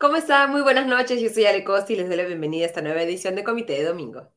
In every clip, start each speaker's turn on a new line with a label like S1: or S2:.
S1: ¿Cómo están? Muy buenas noches, yo soy Ale y les doy la bienvenida a esta nueva edición de Comité de Domingo.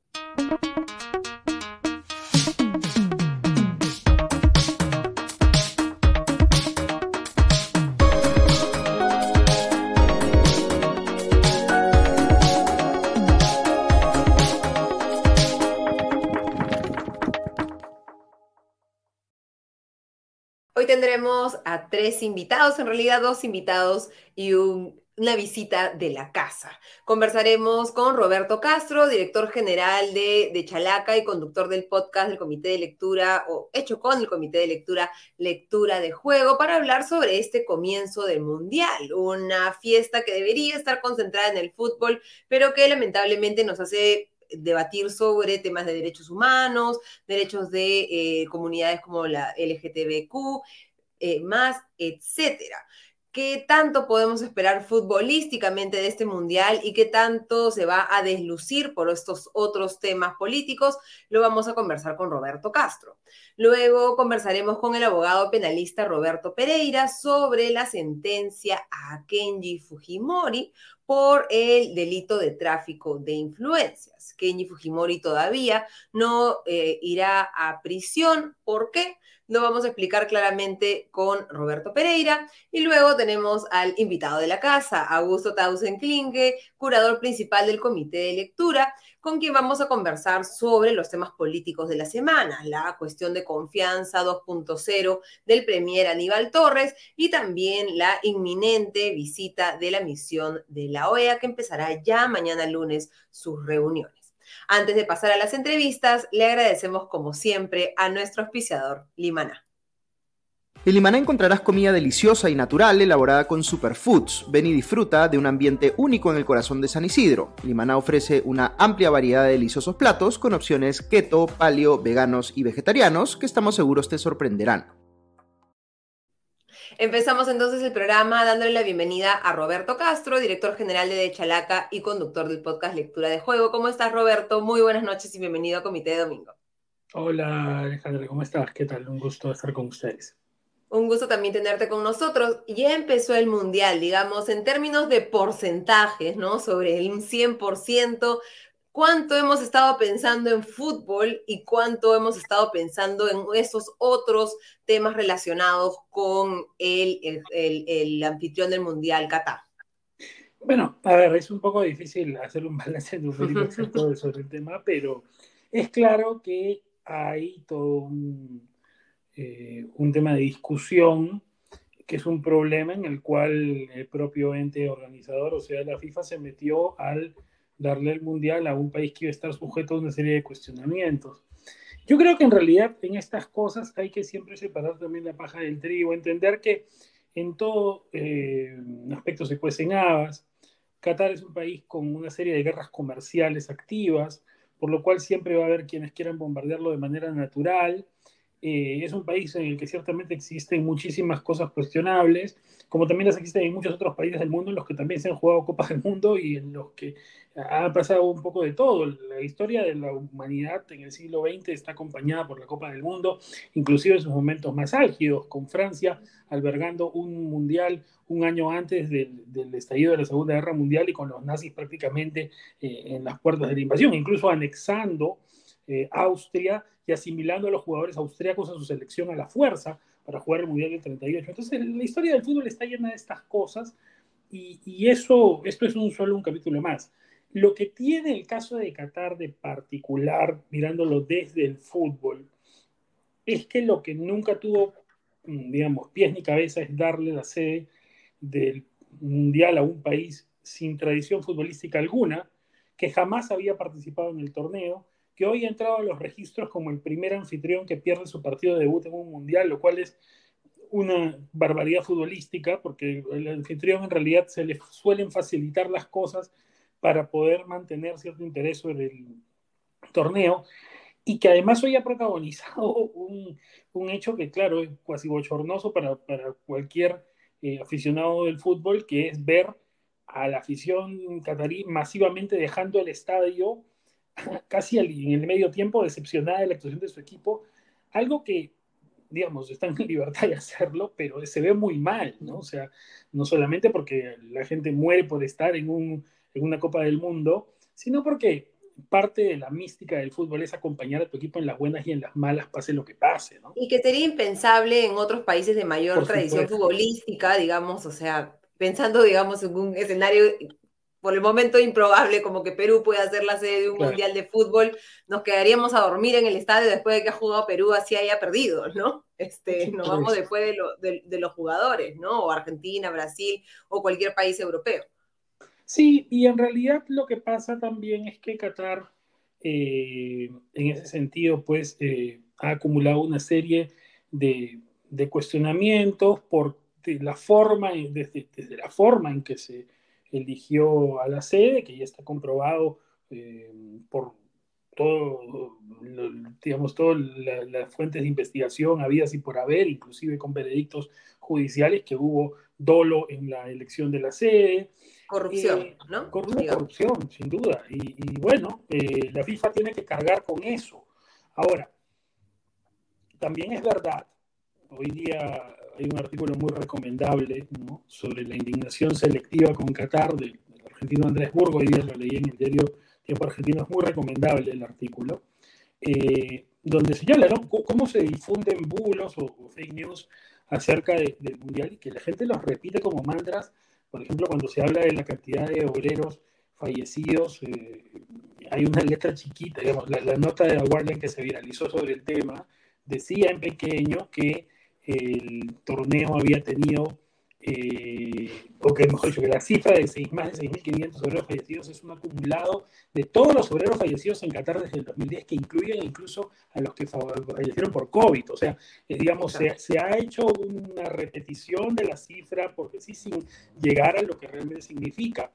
S1: Hoy tendremos a tres invitados, en realidad dos invitados y un una visita de la casa. Conversaremos con Roberto Castro, director general de, de, Chalaca y conductor del podcast del Comité de Lectura, o hecho con el Comité de Lectura, Lectura de Juego, para hablar sobre este comienzo del Mundial, una fiesta que debería estar concentrada en el fútbol, pero que lamentablemente nos hace debatir sobre temas de derechos humanos, derechos de eh, comunidades como la LGTBQ, eh, más, etcétera qué tanto podemos esperar futbolísticamente de este mundial y qué tanto se va a deslucir por estos otros temas políticos, lo vamos a conversar con Roberto Castro. Luego conversaremos con el abogado penalista Roberto Pereira sobre la sentencia a Kenji Fujimori por el delito de tráfico de influencias. Kenji Fujimori todavía no eh, irá a prisión. ¿Por qué? Lo vamos a explicar claramente con Roberto Pereira. Y luego tenemos al invitado de la casa, Augusto Tausen Klinge, curador principal del Comité de Lectura, con quien vamos a conversar sobre los temas políticos de la semana, la cuestión de confianza 2.0 del Premier Aníbal Torres y también la inminente visita de la misión de la OEA que empezará ya mañana lunes sus reuniones. Antes de pasar a las entrevistas, le agradecemos como siempre a nuestro auspiciador Limaná.
S2: En Limaná encontrarás comida deliciosa y natural elaborada con superfoods. Ven y disfruta de un ambiente único en el corazón de San Isidro. Limaná ofrece una amplia variedad de deliciosos platos con opciones keto, paleo, veganos y vegetarianos que estamos seguros te sorprenderán.
S1: Empezamos entonces el programa dándole la bienvenida a Roberto Castro, director general de, de Chalaca y conductor del podcast Lectura de Juego. ¿Cómo estás, Roberto? Muy buenas noches y bienvenido a Comité de Domingo.
S3: Hola, Alejandra, ¿cómo estás? ¿Qué tal? Un gusto estar con ustedes.
S1: Un gusto también tenerte con nosotros. Ya empezó el Mundial, digamos, en términos de porcentajes, ¿no? Sobre el 100%, cuánto hemos estado pensando en fútbol y cuánto hemos estado pensando en esos otros temas relacionados con el, el, anfitrión del Mundial, Qatar.
S3: Bueno, a ver, es un poco difícil hacer un balance numérico sobre el tema, pero es claro que hay todo un, eh, un tema de discusión que es un problema en el cual el propio ente organizador, o sea, la FIFA, se metió al darle el mundial a un país que iba a estar sujeto a una serie de cuestionamientos. Yo creo que en realidad en estas cosas hay que siempre separar también la paja del trigo, entender que en todo eh, aspecto se cuecen habas. Qatar es un país con una serie de guerras comerciales activas, por lo cual siempre va a haber quienes quieran bombardearlo de manera natural. Eh, es un país en el que ciertamente existen muchísimas cosas cuestionables, como también las existen en muchos otros países del mundo en los que también se han jugado Copas del Mundo y en los que ha pasado un poco de todo. La historia de la humanidad en el siglo XX está acompañada por la Copa del Mundo, inclusive en sus momentos más álgidos, con Francia albergando un mundial un año antes del, estallido de la Segunda Guerra Mundial y con los nazis prácticamente eh, en las puertas de la invasión, incluso anexando eh, Austria y asimilando a los jugadores austriacos a su selección a la fuerza para jugar el Mundial del 38. Entonces, la historia del fútbol está llena de estas cosas y, eso, esto es un solo un capítulo más. Lo que tiene el caso de Qatar de particular, mirándolo desde el fútbol, es que lo que nunca tuvo, mm, digamos, pies ni cabeza es darle la sede del Mundial a un país sin tradición futbolística alguna, que jamás había participado en el torneo, que hoy ha entrado a los registros como el primer anfitrión que pierde su partido de debut en un mundial, lo cual es una barbaridad futbolística, porque el anfitrión en realidad se le suelen facilitar las cosas para poder mantener cierto interés sobre el torneo, y que además hoy ha protagonizado un, un hecho que, claro, es casi bochornoso para, para cualquier eh, aficionado del fútbol, que es ver a la afición catarí masivamente dejando el estadio casi en el medio tiempo, decepcionada de la actuación de su equipo, algo que digamos, están en libertad de hacerlo, pero se ve muy mal, ¿no? O sea, no solamente porque la gente muere por estar en, un, en una Copa del Mundo, sino porque parte de la mística del fútbol es acompañar a tu equipo en las buenas y en las malas, pase lo que pase, ¿no?
S1: Y que sería impensable en otros países de mayor tradición futbolística, digamos, o sea, pensando, digamos, en un escenario por el momento improbable, como que Perú puede ser la sede de un mundial de fútbol, nos quedaríamos a dormir en el estadio después de que ha jugado Perú, así haya perdido, ¿no? Este, nos vamos después de, de los jugadores, ¿no? O Argentina, Brasil o cualquier país europeo.
S3: Sí, y en realidad lo que pasa también es que Qatar, eh, en ese sentido, pues eh, ha acumulado una serie de, cuestionamientos por la forma, desde, la forma en que se eligió a la sede, que ya está comprobado eh, por todo, digamos, todas las fuentes de investigación habidas y por haber, inclusive con veredictos judiciales, que hubo dolo en la elección de la sede.
S1: Corrupción, eh, ¿no?
S3: Corrupción, sin duda. Y, bueno, eh, la FIFA tiene que cargar con eso. Ahora, también es verdad, hoy día hay un artículo muy recomendable sobre la indignación selectiva con Qatar del, argentino Andrés Burgo, hoy día lo leí en el diario Tiempo Argentino, es muy recomendable el artículo, eh, donde señala cómo se difunden bulos o, fake news acerca del Mundial y que la gente los repite como mantras por ejemplo, cuando se habla de la cantidad de obreros fallecidos, eh, hay una letra chiquita, digamos, la, nota de la Guardian que se viralizó sobre el tema decía en pequeño que el torneo había tenido eh, o que mejor dicho, que la cifra de seis, más de 6.500 obreros fallecidos es un acumulado de todos los obreros fallecidos en Qatar desde el 2010, que incluyen incluso a los que fallecieron por COVID. O sea, eh, digamos, se, se, ha hecho una repetición de la cifra, porque sí, sin llegar a lo que realmente significa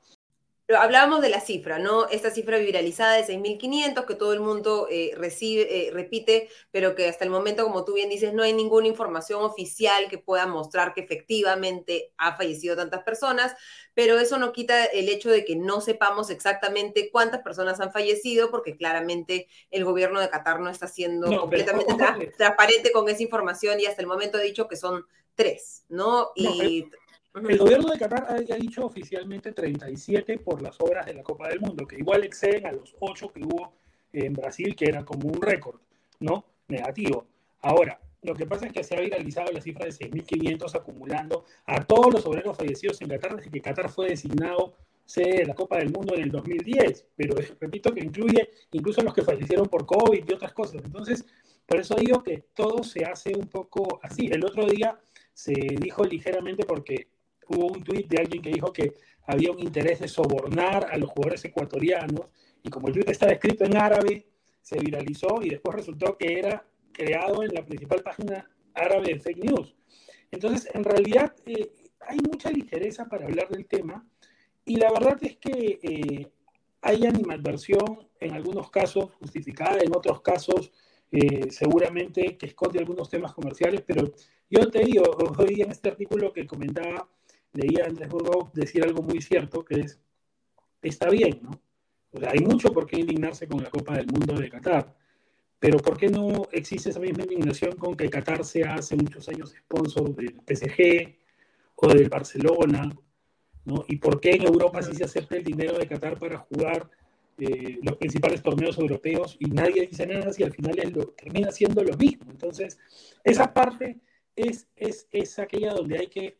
S1: hablábamos de la cifra, ¿no? Esta cifra viralizada de 6.500 que todo el mundo eh, recibe, eh, repite, pero que hasta el momento, como tú bien dices, no hay ninguna información oficial que pueda mostrar que efectivamente ha fallecido tantas personas, pero eso no quita el hecho de que no sepamos exactamente cuántas personas han fallecido, porque claramente el gobierno de Qatar no está siendo completamente transparente con esa información y hasta el momento ha dicho que son tres, ¿no? Y...
S3: El gobierno de Qatar ha, dicho oficialmente 37 por las obras de la Copa del Mundo, que igual exceden a los 8 que hubo en Brasil, que era como un récord, ¿no? Negativo. Ahora, lo que pasa es que se ha viralizado la cifra de 6.500 acumulando a todos los obreros fallecidos en Qatar desde que Qatar fue designado sede de la Copa del Mundo en el 2010, pero repito que incluye incluso los que fallecieron por COVID y otras cosas. Entonces, por eso digo que todo se hace un poco así. El otro día se dijo ligeramente porque hubo un tuit de alguien que dijo que había un interés de sobornar a los jugadores ecuatorianos y como el tuit estaba escrito en árabe, se viralizó y después resultó que era creado en la principal página árabe de fake news. Entonces, en realidad, eh, hay mucha ligereza para hablar del tema y la verdad es que eh, hay animadversión en algunos casos justificada, en otros casos eh, seguramente que esconde algunos temas comerciales, pero yo te digo, hoy en este artículo que comentaba leía a Andrés Burgos decir algo muy cierto, que es, está bien, ¿no? O sea, hay mucho por qué indignarse con la Copa del Mundo de Qatar, pero ¿por qué no existe esa misma indignación con que Qatar sea hace muchos años sponsor del PSG o del Barcelona? ¿no? ¿Y por qué en Europa sí se acepta el dinero de Qatar para jugar eh, los principales torneos europeos y nadie dice nada si al final termina siendo lo mismo? Entonces, esa parte es, es, es aquella donde hay que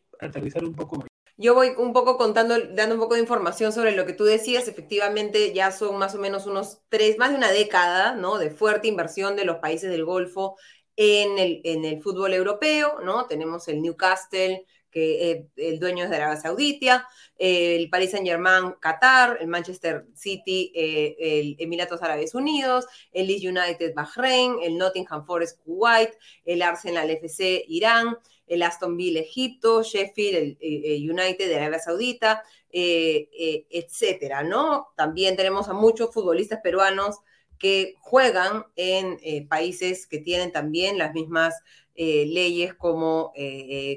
S1: Yo voy un poco contando, dando un poco de información sobre lo que tú decías. Efectivamente, ya son más o menos unos tres, más de una década, ¿no? De fuerte inversión de los países del Golfo en el, en el fútbol europeo, ¿no? Tenemos el Newcastle, que eh, el dueño es de Arabia Saudita, el Paris Saint Germain, Qatar, el Manchester City, eh, el Emiratos Árabes Unidos, el Leeds United, Bahrein, el Nottingham Forest, Kuwait, el Arsenal FC, Irán, el Aston Villa Egipto, Sheffield, el, eh, eh, United de Arabia Saudita, eh, etcétera, ¿no? También tenemos a muchos futbolistas peruanos que juegan en países que tienen también las mismas leyes como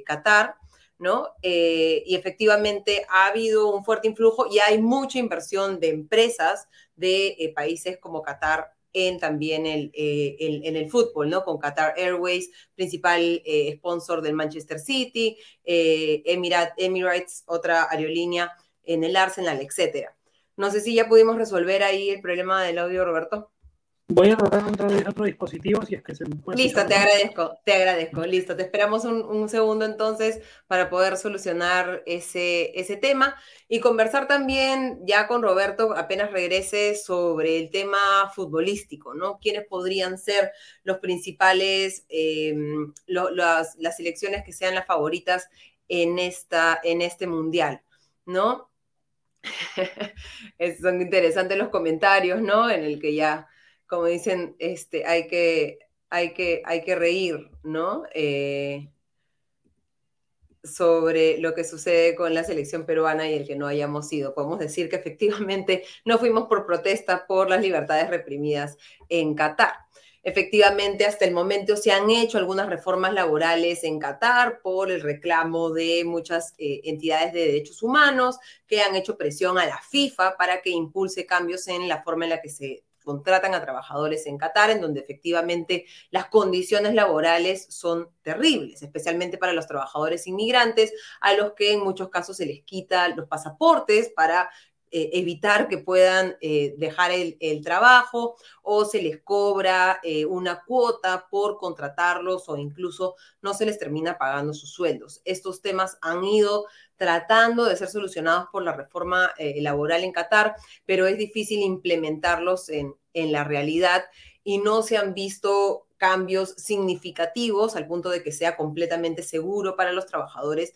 S1: Qatar, ¿no? y efectivamente ha habido un fuerte influjo y hay mucha inversión de empresas de países como Qatar en también el, eh, en el fútbol, ¿no? Con Qatar Airways, principal eh, sponsor del Manchester City, eh, Emirates, otra aerolínea en el Arsenal, etcétera. No sé si ya pudimos resolver ahí el problema del audio, Roberto.
S3: Voy a tratar otro, otro dispositivo si es que se me
S1: puede. Listo, te agradezco, te agradezco. Listo, te esperamos un, segundo entonces para poder solucionar ese, ese tema y conversar también ya con Roberto apenas regrese sobre el tema futbolístico, ¿no? ¿Quiénes podrían ser los principales, eh, las, las selecciones que sean las favoritas en, esta, en este mundial, ¿no? son interesantes los comentarios, ¿no? En el que ya como dicen, este, hay, que, hay, que, hay que reír, ¿no? Eh, sobre lo que sucede con la selección peruana y el que no hayamos ido. Podemos decir que efectivamente no fuimos por protesta por las libertades reprimidas en Qatar. Efectivamente, hasta el momento se han hecho algunas reformas laborales en Qatar por el reclamo de muchas eh, entidades de derechos humanos que han hecho presión a la FIFA para que impulse cambios en la forma en la que se contratan a trabajadores en Qatar, en donde efectivamente las condiciones laborales son terribles, especialmente para los trabajadores inmigrantes, a los que en muchos casos se les quita los pasaportes para eh, evitar que puedan eh, dejar el, trabajo o se les cobra eh, una cuota por contratarlos o incluso no se les termina pagando sus sueldos. Estos temas han ido tratando de ser solucionados por la reforma laboral en Qatar, pero es difícil implementarlos en, en la realidad y no se han visto cambios significativos al punto de que sea completamente seguro para los trabajadores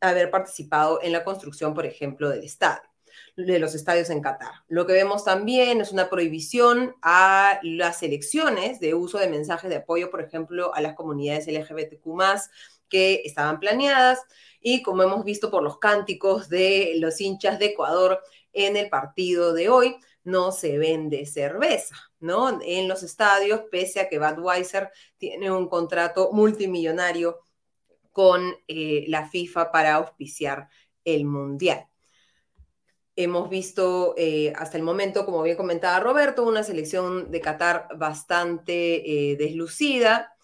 S1: haber participado en la construcción, por ejemplo, del estadio de los estadios en Qatar. Lo que vemos también es una prohibición a las elecciones de uso de mensajes de apoyo, por ejemplo, a las comunidades LGBTQ que estaban planeadas y como hemos visto por los cánticos de los hinchas de Ecuador en el partido de hoy, no se vende cerveza, ¿no? En los estadios, pese a que Budweiser tiene un contrato multimillonario con eh, la FIFA para auspiciar el Mundial. Hemos visto eh, hasta el momento, como bien comentaba Roberto, una selección de Qatar bastante eh, deslucida,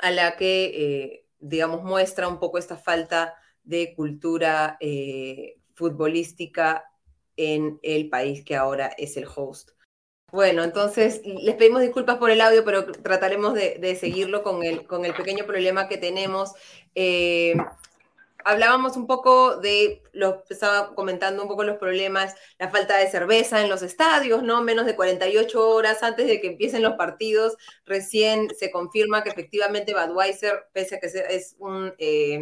S1: a la que, digamos, muestra un poco esta falta de cultura futbolística en el país que ahora es el host. Bueno, entonces les pedimos disculpas por el audio, pero trataremos de, seguirlo con el, con el pequeño problema que tenemos hablábamos un poco de, lo estaba comentando un poco los problemas, la falta de cerveza en los estadios, ¿no? Menos de 48 horas antes de que empiecen los partidos, recién se confirma que efectivamente Budweiser, pese a que es un... Eh,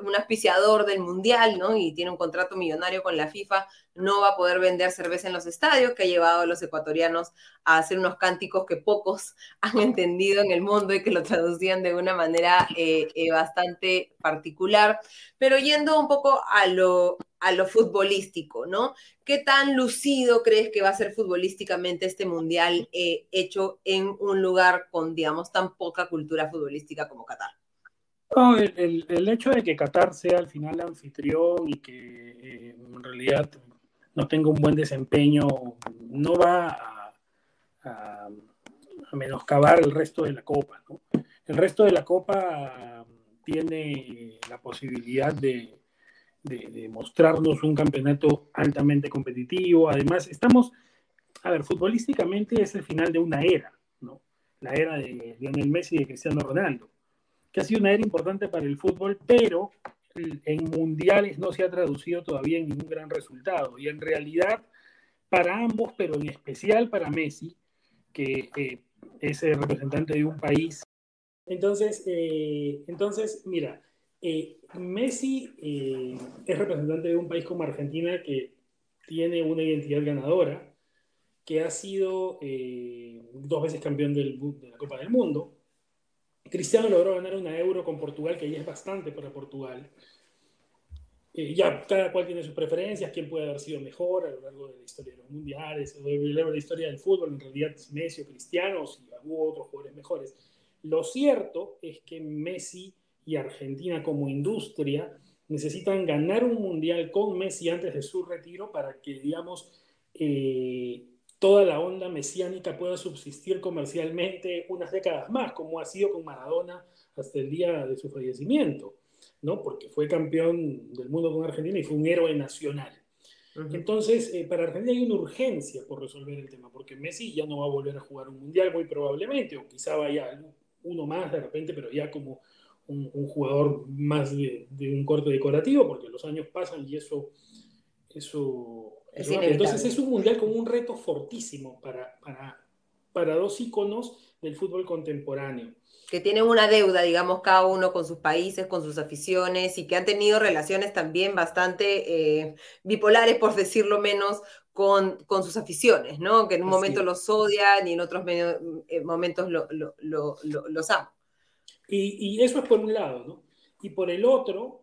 S1: un auspiciador del Mundial, ¿no? Y tiene un contrato millonario con la FIFA, no va a poder vender cerveza en los estadios, que ha llevado a los ecuatorianos a hacer unos cánticos que pocos han entendido en el mundo y que lo traducían de una manera eh, eh, bastante particular. Pero yendo un poco a lo, a lo futbolístico, ¿no? ¿Qué tan lucido crees que va a ser futbolísticamente este Mundial eh, hecho en un lugar con, digamos, tan poca cultura futbolística como Qatar?
S3: el, hecho de que Qatar sea al final anfitrión y que en realidad no tenga un buen desempeño no va a, a, menoscabar el resto de la Copa. El resto de la Copa tiene la posibilidad de, de, mostrarnos un campeonato altamente competitivo. Además, estamos, a ver, futbolísticamente es el final de una era, ¿no? La era de Lionel Messi y de Cristiano Ronaldo que ha sido una era importante para el fútbol, pero en mundiales no se ha traducido todavía en ningún gran resultado. Y en realidad, para ambos, pero en especial para Messi, que eh, es el representante de un país. Entonces, eh, entonces mira, eh, Messi es representante de un país como Argentina que tiene una identidad ganadora, que ha sido dos veces campeón del, de la Copa del Mundo, Cristiano logró ganar una euro con Portugal, que ya es bastante para Portugal. Eh, ya cada cual tiene sus preferencias, quién puede haber sido mejor a lo largo de la historia de los mundiales, a lo largo de la historia del fútbol, en realidad Messi o Cristiano, si hubo otros jugadores mejores. Lo cierto es que Messi y Argentina como industria necesitan ganar un mundial con Messi antes de su retiro para que, digamos, eh, toda la onda mesiánica pueda subsistir comercialmente unas décadas más, como ha sido con Maradona hasta el día de su fallecimiento, ¿no? Porque fue campeón del mundo con Argentina y fue un héroe nacional. Entonces, eh, para Argentina hay una urgencia por resolver el tema, porque Messi ya no va a volver a jugar un mundial muy probablemente, o quizá vaya uno más de repente, pero ya como un, jugador más de, un corte decorativo, porque los años pasan y eso... eso entonces es un mundial con un reto fortísimo para, para, para dos íconos del fútbol contemporáneo
S1: que tienen una deuda, digamos, cada uno con sus países, con sus aficiones y que han tenido relaciones también bastante eh, bipolares, por decirlo menos, con, con, sus aficiones, ¿no? Que en un momento los odian y en otros eh, momentos lo, los aman.
S3: Y, y, eso es por un lado, ¿no? Y por el otro,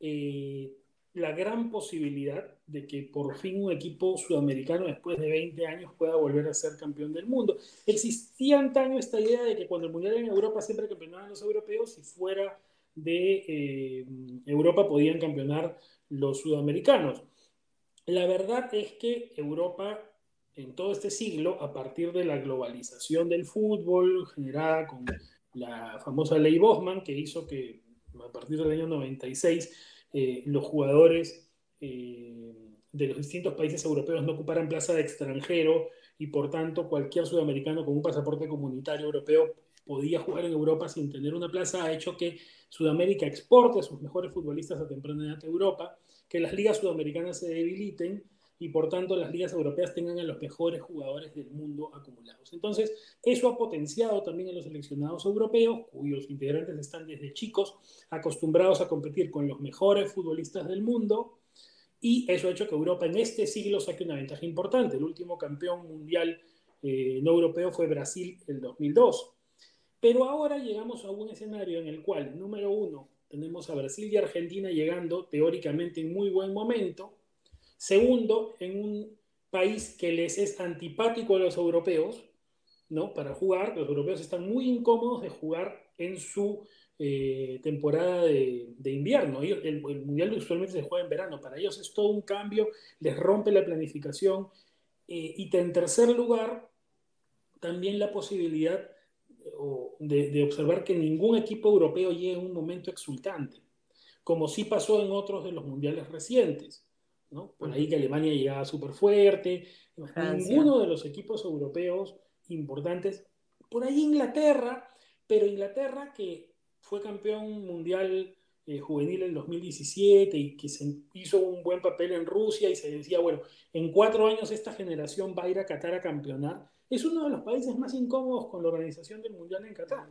S3: eh, la gran posibilidad de que por fin un equipo sudamericano después de 20 años pueda volver a ser campeón del mundo. Existía antaño esta idea de que cuando el Mundial en Europa siempre campeonaban los europeos y fuera de eh, Europa podían campeonar los sudamericanos. La verdad es que Europa en todo este siglo, a partir de la globalización del fútbol generada con la famosa ley Bosman, que hizo que a partir del año 96 eh, los jugadores eh, de los distintos países europeos no ocuparan plaza de extranjero y por tanto cualquier sudamericano con un pasaporte comunitario europeo podía jugar en Europa sin tener una plaza, ha hecho que Sudamérica exporte a sus mejores futbolistas a temprana edad a Europa, que las ligas sudamericanas se debiliten y por tanto las ligas europeas tengan a los mejores jugadores del mundo acumulados. Entonces, eso ha potenciado también a los seleccionados europeos, cuyos integrantes están desde chicos acostumbrados a competir con los mejores futbolistas del mundo, y eso ha hecho que Europa en este siglo saque una ventaja importante. El último campeón mundial eh, no europeo fue Brasil el 2002. Pero ahora llegamos a un escenario en el cual, número uno, tenemos a Brasil y Argentina llegando teóricamente en muy buen momento, Segundo, en un país que les es antipático a los europeos, ¿no? Para jugar, los europeos están muy incómodos de jugar en su eh, temporada de, invierno. el, Mundial usualmente se juega en verano. Para ellos es todo un cambio, les rompe la planificación. Eh, y en tercer lugar, también la posibilidad de, de, observar que ningún equipo europeo llegue en un momento exultante, como sí pasó en otros de los mundiales recientes. Por ahí que Alemania llegaba súper fuerte, ninguno de los equipos europeos importantes, por ahí Inglaterra, pero Inglaterra que fue campeón mundial eh, juvenil en 2017 y que se hizo un buen papel en Rusia y se decía, bueno, en cuatro años esta generación va a ir a Qatar a campeonar, es uno de los países más incómodos con la organización del mundial en Qatar.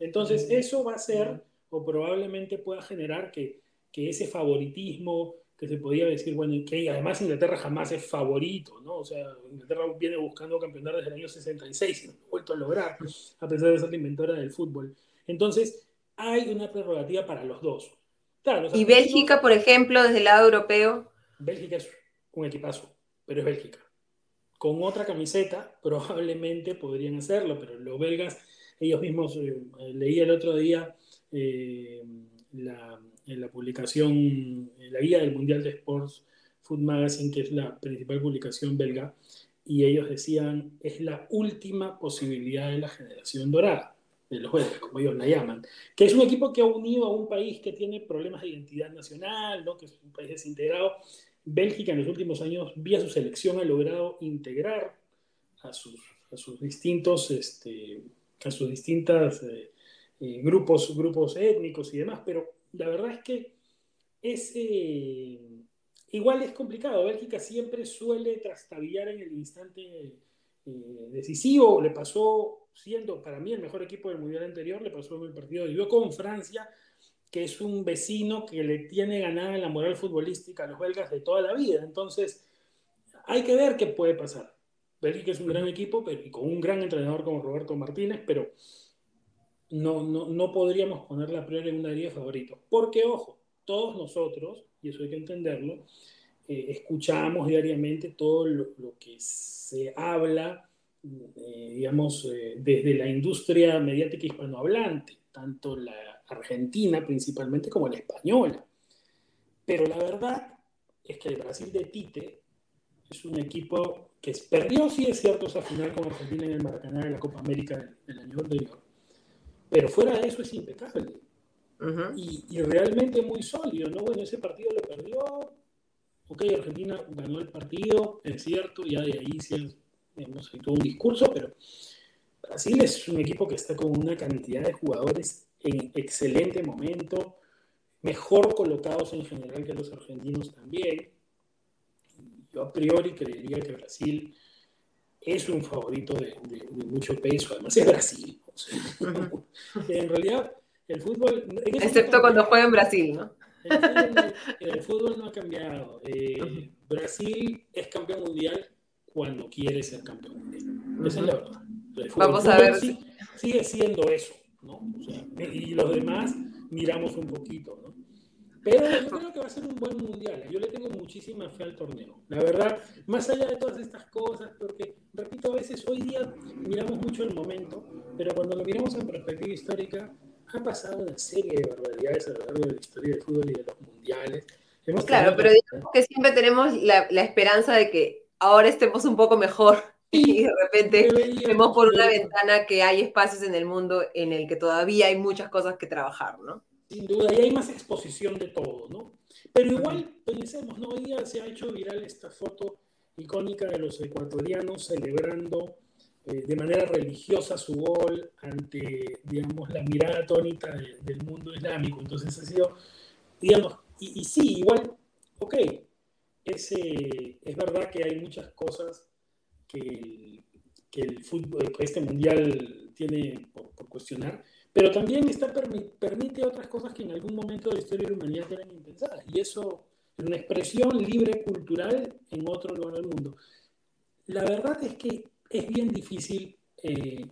S3: Entonces, eso va a ser, o probablemente pueda generar que, que ese favoritismo, que se podía decir, bueno, y que además Inglaterra jamás es favorito, ¿no? O sea, Inglaterra viene buscando campeonar desde el año 66 y no ha vuelto a lograr, a pesar de ser la inventora del fútbol. Entonces, hay una prerrogativa para los dos.
S1: ¿Y Bélgica, por ejemplo, desde el lado europeo?
S3: Bélgica es un equipazo, pero es Bélgica. Con otra camiseta probablemente podrían hacerlo, pero los belgas, ellos mismos, eh, leí el otro día eh, la en la publicación, en la guía del Mundial de Sports Food Magazine, que es la principal publicación belga, y ellos decían, es la última posibilidad de la generación dorada, de los jueces, como ellos la llaman, que es un equipo que ha unido a un país que tiene problemas de identidad nacional, ¿no? que es un país desintegrado. Bélgica en los últimos años, vía su selección, ha logrado integrar a sus, a sus distintos, este, a sus distintas eh, eh, grupos, grupos étnicos y demás, pero la verdad es que es, eh, igual es complicado. Bélgica siempre suele trastabillar en el instante eh, decisivo. Le pasó, siendo para mí el mejor equipo del Mundial anterior, le pasó en el partido de con Francia, que es un vecino que le tiene ganada la moral futbolística a los belgas de toda la vida. Entonces, hay que ver qué puede pasar. Bélgica es un gran equipo pero, y con un gran entrenador como Roberto Martínez, pero no, no, no podríamos ponerla a priori en una línea favorito. Porque, ojo, todos nosotros, y eso hay que entenderlo, eh, escuchamos diariamente todo lo, que se habla, eh, digamos, eh, desde la industria mediática hispanohablante, tanto la argentina principalmente como la española. Pero la verdad es que el Brasil de Tite Es un equipo que perdió, sí es cierto, esa final con Argentina en el Maracaná de la Copa América del, año anterior. Pero fuera de eso es impecable. y, y, realmente muy sólido, ¿no? Bueno, ese partido lo perdió. Ok, Argentina ganó el partido, es cierto, ya de ahí sí hemos todo un discurso, pero Brasil es un equipo que está con una cantidad de jugadores en excelente momento, mejor colocados en general que los argentinos también. Yo a priori creería que Brasil es un favorito de, mucho peso, además es Brasil. en realidad, el fútbol...
S1: Excepto cuando juega en Brasil, ¿no?
S3: El fútbol, no ha cambiado. Eh, Brasil es campeón mundial cuando quiere ser campeón mundial. Esa es la verdad.
S1: Vamos a ver.
S3: Sigue siendo eso, ¿no? y los demás miramos un poquito. Pero yo creo que va a ser un buen mundial. Yo le tengo muchísima fe al torneo. La verdad, más allá de todas estas cosas, porque, repito, a veces hoy día miramos mucho el momento, pero cuando lo miramos en perspectiva histórica, ha pasado una serie de barbaridades a lo largo de la historia del fútbol y de los mundiales.
S1: claro, pero digamos que siempre tenemos la, la esperanza de que ahora estemos un poco mejor y de repente vemos por una ventana que hay espacios en el mundo en el que todavía hay muchas cosas que trabajar, ¿no?
S3: Sin duda, y hay más exposición de todo, ¿no? Pero igual, pensemos, ¿no? Hoy día se ha hecho viral esta foto icónica de los ecuatorianos celebrando eh, de manera religiosa su gol ante, digamos, la mirada atónita del mundo islámico. Entonces ha sido, digamos, y, y sí, igual, ok, es, es verdad que hay muchas cosas que el, fútbol, este mundial tiene por, cuestionar, pero también está, permite otras cosas que en algún momento de la historia de la humanidad eran impensadas. Y eso es una expresión libre cultural en otro lugar del mundo. La verdad es que es bien difícil eh,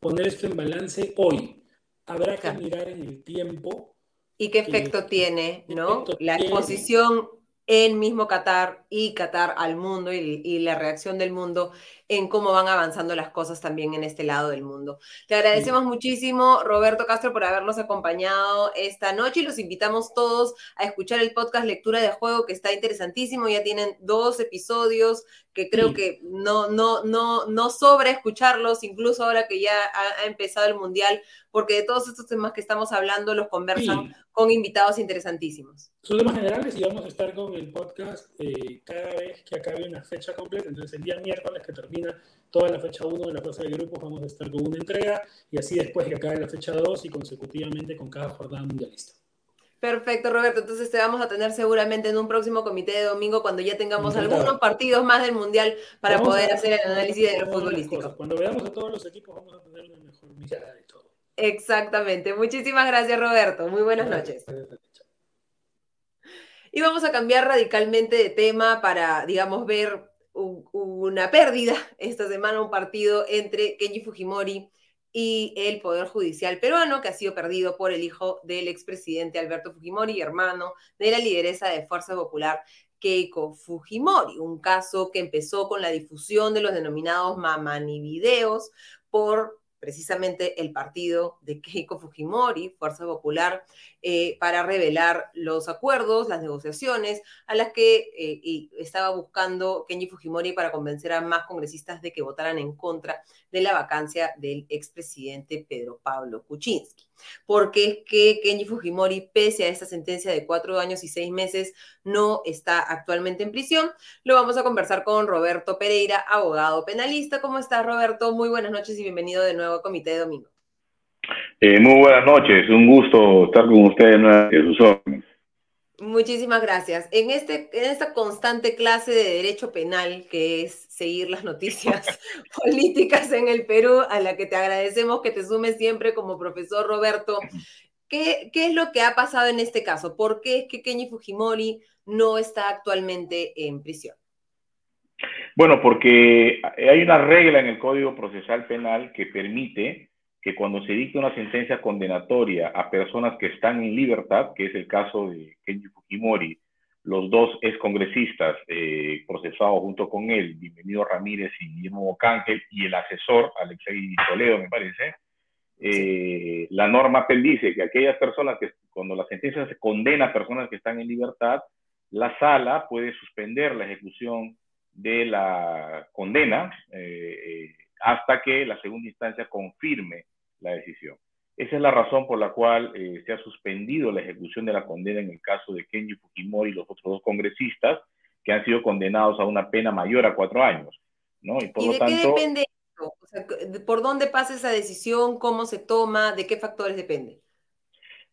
S3: poner esto en balance hoy. Habrá que mirar en el tiempo.
S1: ¿Y qué efecto tiene, no? la exposición en mismo Qatar y Qatar al mundo y, la reacción del mundo en cómo van avanzando las cosas también en este lado del mundo. Te agradecemos muchísimo, Roberto Castro, por habernos acompañado esta noche y los invitamos todos a escuchar el podcast Lectura de Juego, que está interesantísimo. Ya tienen dos episodios que creo que no, no, no, no sobra escucharlos, incluso ahora que ya ha, empezado el Mundial, porque de todos estos temas que estamos hablando los conversan con invitados interesantísimos.
S3: Son temas generales y vamos a estar con el podcast eh, cada vez que acabe una fecha completa. Entonces, el día miércoles que termina toda la fecha 1 de la fase de grupos, vamos a estar con una entrega y así después que acabe la fecha 2 y consecutivamente con cada jornada mundialista.
S1: Perfecto, Roberto. Entonces te vamos a tener seguramente en un próximo comité de domingo cuando ya tengamos algunos partidos más del Mundial para poder hacer el análisis de los futbolísticos.
S3: Cuando veamos a todos los equipos vamos a tener una mejor mirada de todo.
S1: Exactamente. Muchísimas gracias, Roberto. Muy buenas noches. Y vamos a cambiar radicalmente de tema para, digamos, ver una pérdida esta semana, un partido entre Kenji Fujimori y el Poder Judicial peruano, que ha sido perdido por el hijo del expresidente Alberto Fujimori, hermano de la lideresa de Fuerza Popular, Keiko Fujimori, un caso que empezó con la difusión de los denominados mamani videos por precisamente el partido de Keiko Fujimori, Fuerza Popular, eh, para revelar los acuerdos, las negociaciones a las que eh, estaba buscando Kenji Fujimori para convencer a más congresistas de que votaran en contra de la vacancia del expresidente Pedro Pablo Kuczynski. Porque es que Kenji Fujimori, pese a esta sentencia de cuatro años y seis meses, no está actualmente en prisión. Lo vamos a conversar con Roberto Pereira, abogado penalista. ¿Cómo estás, Roberto? Muy buenas noches y bienvenido de nuevo a Comité de Domingo.
S4: Eh, muy buenas noches, un gusto estar con ustedes en sus órdenes.
S1: Muchísimas gracias. En, este, en esta constante clase de derecho penal, que es seguir las noticias políticas en el Perú, a la que te agradecemos que te sumes siempre como profesor Roberto, ¿qué, ¿qué, es lo que ha pasado en este caso? ¿Por qué es que Kenji Fujimori no está actualmente en prisión?
S4: Bueno, porque hay una regla en el Código Procesal Penal que permite que cuando se dicta una sentencia condenatoria a personas que están en libertad, que es el caso de Kenji Fujimori, los dos excongresistas eh, procesados junto con él, Bienvenido Ramírez y Guillermo Bocángel, y el asesor, Alexei Toledo, me parece, eh, la norma dice que aquellas personas que, cuando la sentencia se condena a personas que están en libertad, la sala puede suspender la ejecución de la condena hasta que la segunda instancia confirme la decisión. Esa es la razón por la cual se ha suspendido la ejecución de la condena en el caso de Kenji Fujimori y los otros dos congresistas que han sido condenados a una pena mayor a cuatro años. ¿no?
S1: Y, de qué depende eso? ¿Por dónde pasa esa decisión? ¿Cómo se toma? ¿De qué factores depende?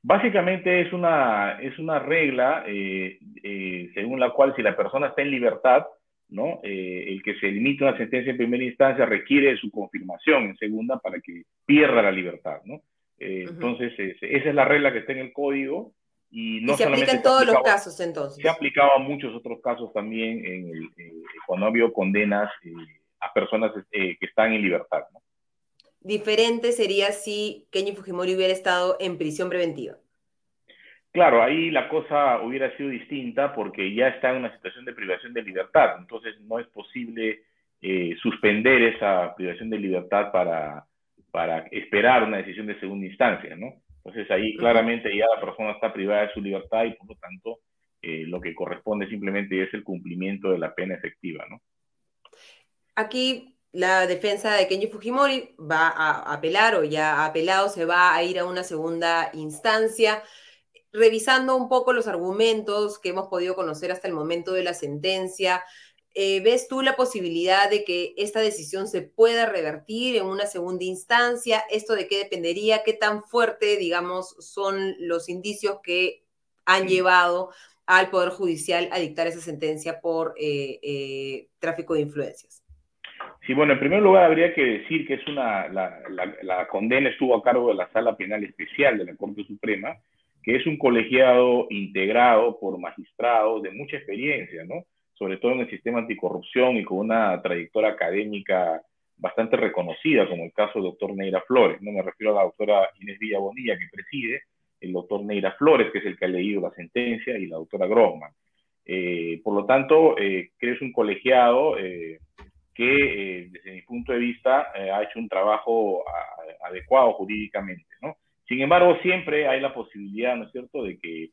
S4: Básicamente es una, es una regla eh, eh, según la cual si la persona está en libertad, ¿no? Eh, el que se limite una sentencia en primera instancia requiere su confirmación en segunda para que pierda la libertad. ¿no? Entonces, esa es la regla que está en el código y, no
S1: se aplica en todos los casos entonces.
S4: Se ha aplicado a muchos otros casos también en el, cuando ha habido condenas a personas que están en libertad. ¿no?
S1: diferente sería si Kenji Fujimori hubiera estado en prisión preventiva.
S4: Claro, ahí la cosa hubiera sido distinta porque ya está en una situación de privación de libertad, entonces no es posible eh, suspender esa privación de libertad para, para esperar una decisión de segunda instancia, ¿no? Entonces ahí claramente ya la persona está privada de su libertad y por lo tanto eh, lo que corresponde simplemente es el cumplimiento de la pena efectiva, ¿no?
S1: Aquí la defensa de Kenji Fujimori va a apelar o ya ha apelado, se va a ir a una segunda instancia. Revisando un poco los argumentos que hemos podido conocer hasta el momento de la sentencia, eh, ¿ves tú la posibilidad de que esta decisión se pueda revertir en una segunda instancia? ¿Esto de qué dependería? ¿Qué tan fuerte, digamos, son los indicios que han llevado al Poder Judicial a dictar esa sentencia por eh, eh, tráfico de influencias?
S4: Sí, bueno, en primer lugar habría que decir que es una, la, condena estuvo a cargo de la Sala Penal Especial de la Corte Suprema, que es un colegiado integrado por magistrados de mucha experiencia, ¿no? Sobre todo en el sistema anticorrupción y con una trayectoria académica bastante reconocida, como el caso del doctor Neira Flores, ¿no? Me refiero a la doctora Inés Villabonilla, que preside, el doctor Neira Flores, que es el que ha leído la sentencia, y la doctora Grossman. Eh, por lo tanto, eh, creo que es un colegiado eh, que desde mi punto de vista ha hecho un trabajo adecuado jurídicamente, ¿no? Sin embargo, siempre hay la posibilidad, ¿no es cierto?, de que,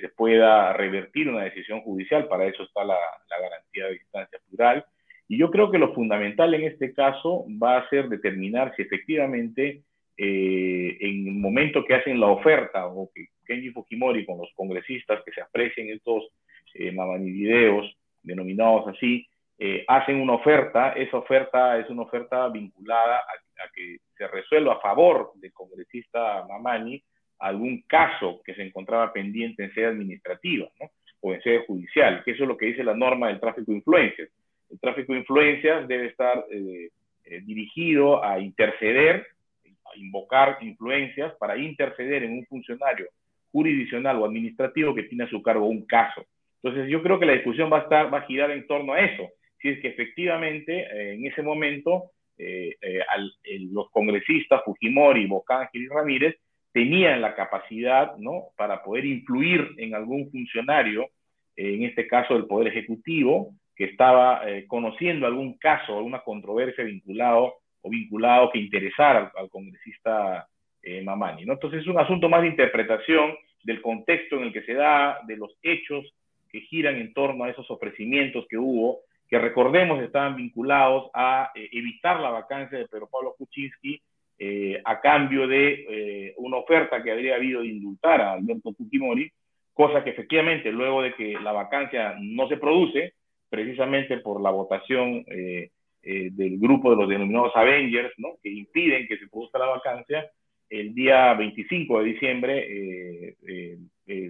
S4: se pueda revertir una decisión judicial, para eso está la, garantía de distancia plural, y yo creo que lo fundamental en este caso va a ser determinar si efectivamente eh, en el momento que hacen la oferta o que Kenji Fujimori con los congresistas que se aprecien estos eh, videos denominados así, eh, hacen una oferta, esa oferta es una oferta vinculada a, que se resuelva a favor del congresista Mamani algún caso que se encontraba pendiente en sede administrativa ¿no? o en sede judicial, que eso es lo que dice la norma del tráfico de influencias. El tráfico de influencias debe estar eh, eh, dirigido a interceder, a invocar influencias para interceder en un funcionario jurisdiccional o administrativo que tiene a su cargo un caso. Entonces yo creo que la discusión va a, estar, va a girar en torno a eso, si es que efectivamente eh, en ese momento eh, eh, los congresistas Fujimori, Bocángel y Ramírez tenían la capacidad ¿no? para poder influir en algún funcionario, en este caso del Poder Ejecutivo, que estaba conociendo algún caso, alguna controversia vinculado o vinculado que interesara al, congresista Mamani. ¿no? Entonces es un asunto más de interpretación del contexto en el que se da, de los hechos que giran en torno a esos ofrecimientos que hubo que recordemos estaban vinculados a eh, evitar la vacancia de Pedro Pablo Kuczynski eh, a cambio de eh, una oferta que habría habido de indultar a Alberto Fujimori, cosa que efectivamente luego de que la vacancia no se produce, precisamente por la votación del grupo de los denominados Avengers, ¿no? que impiden que se produzca la vacancia, el día 25 de diciembre,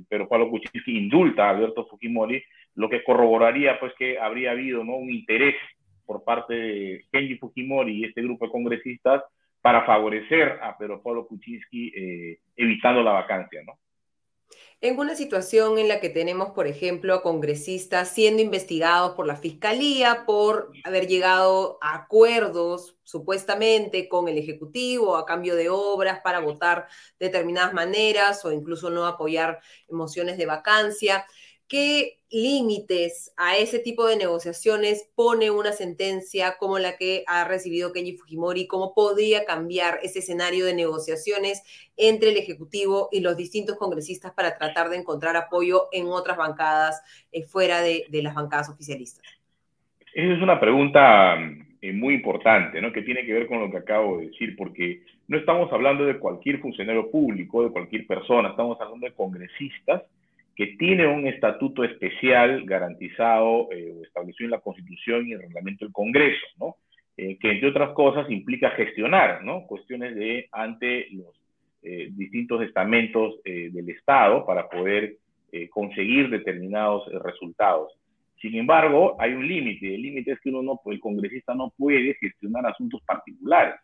S4: Pedro Pablo Kuczynski indulta a Alberto Fujimori lo que corroboraría pues que habría habido ¿no? un interés por parte de Kenji Fujimori y este grupo de congresistas para favorecer a Pedro Pablo Kuczynski eh, evitando la vacancia, ¿no?
S1: En una situación en la que tenemos, por ejemplo, a congresistas siendo investigados por la Fiscalía por haber llegado a acuerdos supuestamente con el Ejecutivo a cambio de obras para votar de determinadas maneras o incluso no apoyar mociones de vacancia, ¿Qué límites a ese tipo de negociaciones pone una sentencia como la que ha recibido Kenji Fujimori? ¿Cómo podría cambiar ese escenario de negociaciones entre el Ejecutivo y los distintos congresistas para tratar de encontrar apoyo en otras bancadas eh, fuera de, las bancadas oficialistas?
S4: Esa es una pregunta eh, muy importante, ¿no? Que tiene que ver con lo que acabo de decir, porque no estamos hablando de cualquier funcionario público, de cualquier persona, estamos hablando de congresistas que tienen un estatuto especial garantizado eh, o establecido en la Constitución y el reglamento del Congreso, ¿no? Eh, que entre otras cosas implica gestionar, ¿no? Cuestiones de ante los distintos estamentos del Estado para poder conseguir determinados resultados. Sin embargo, hay un límite. El límite es que uno no, el congresista no puede gestionar asuntos particulares,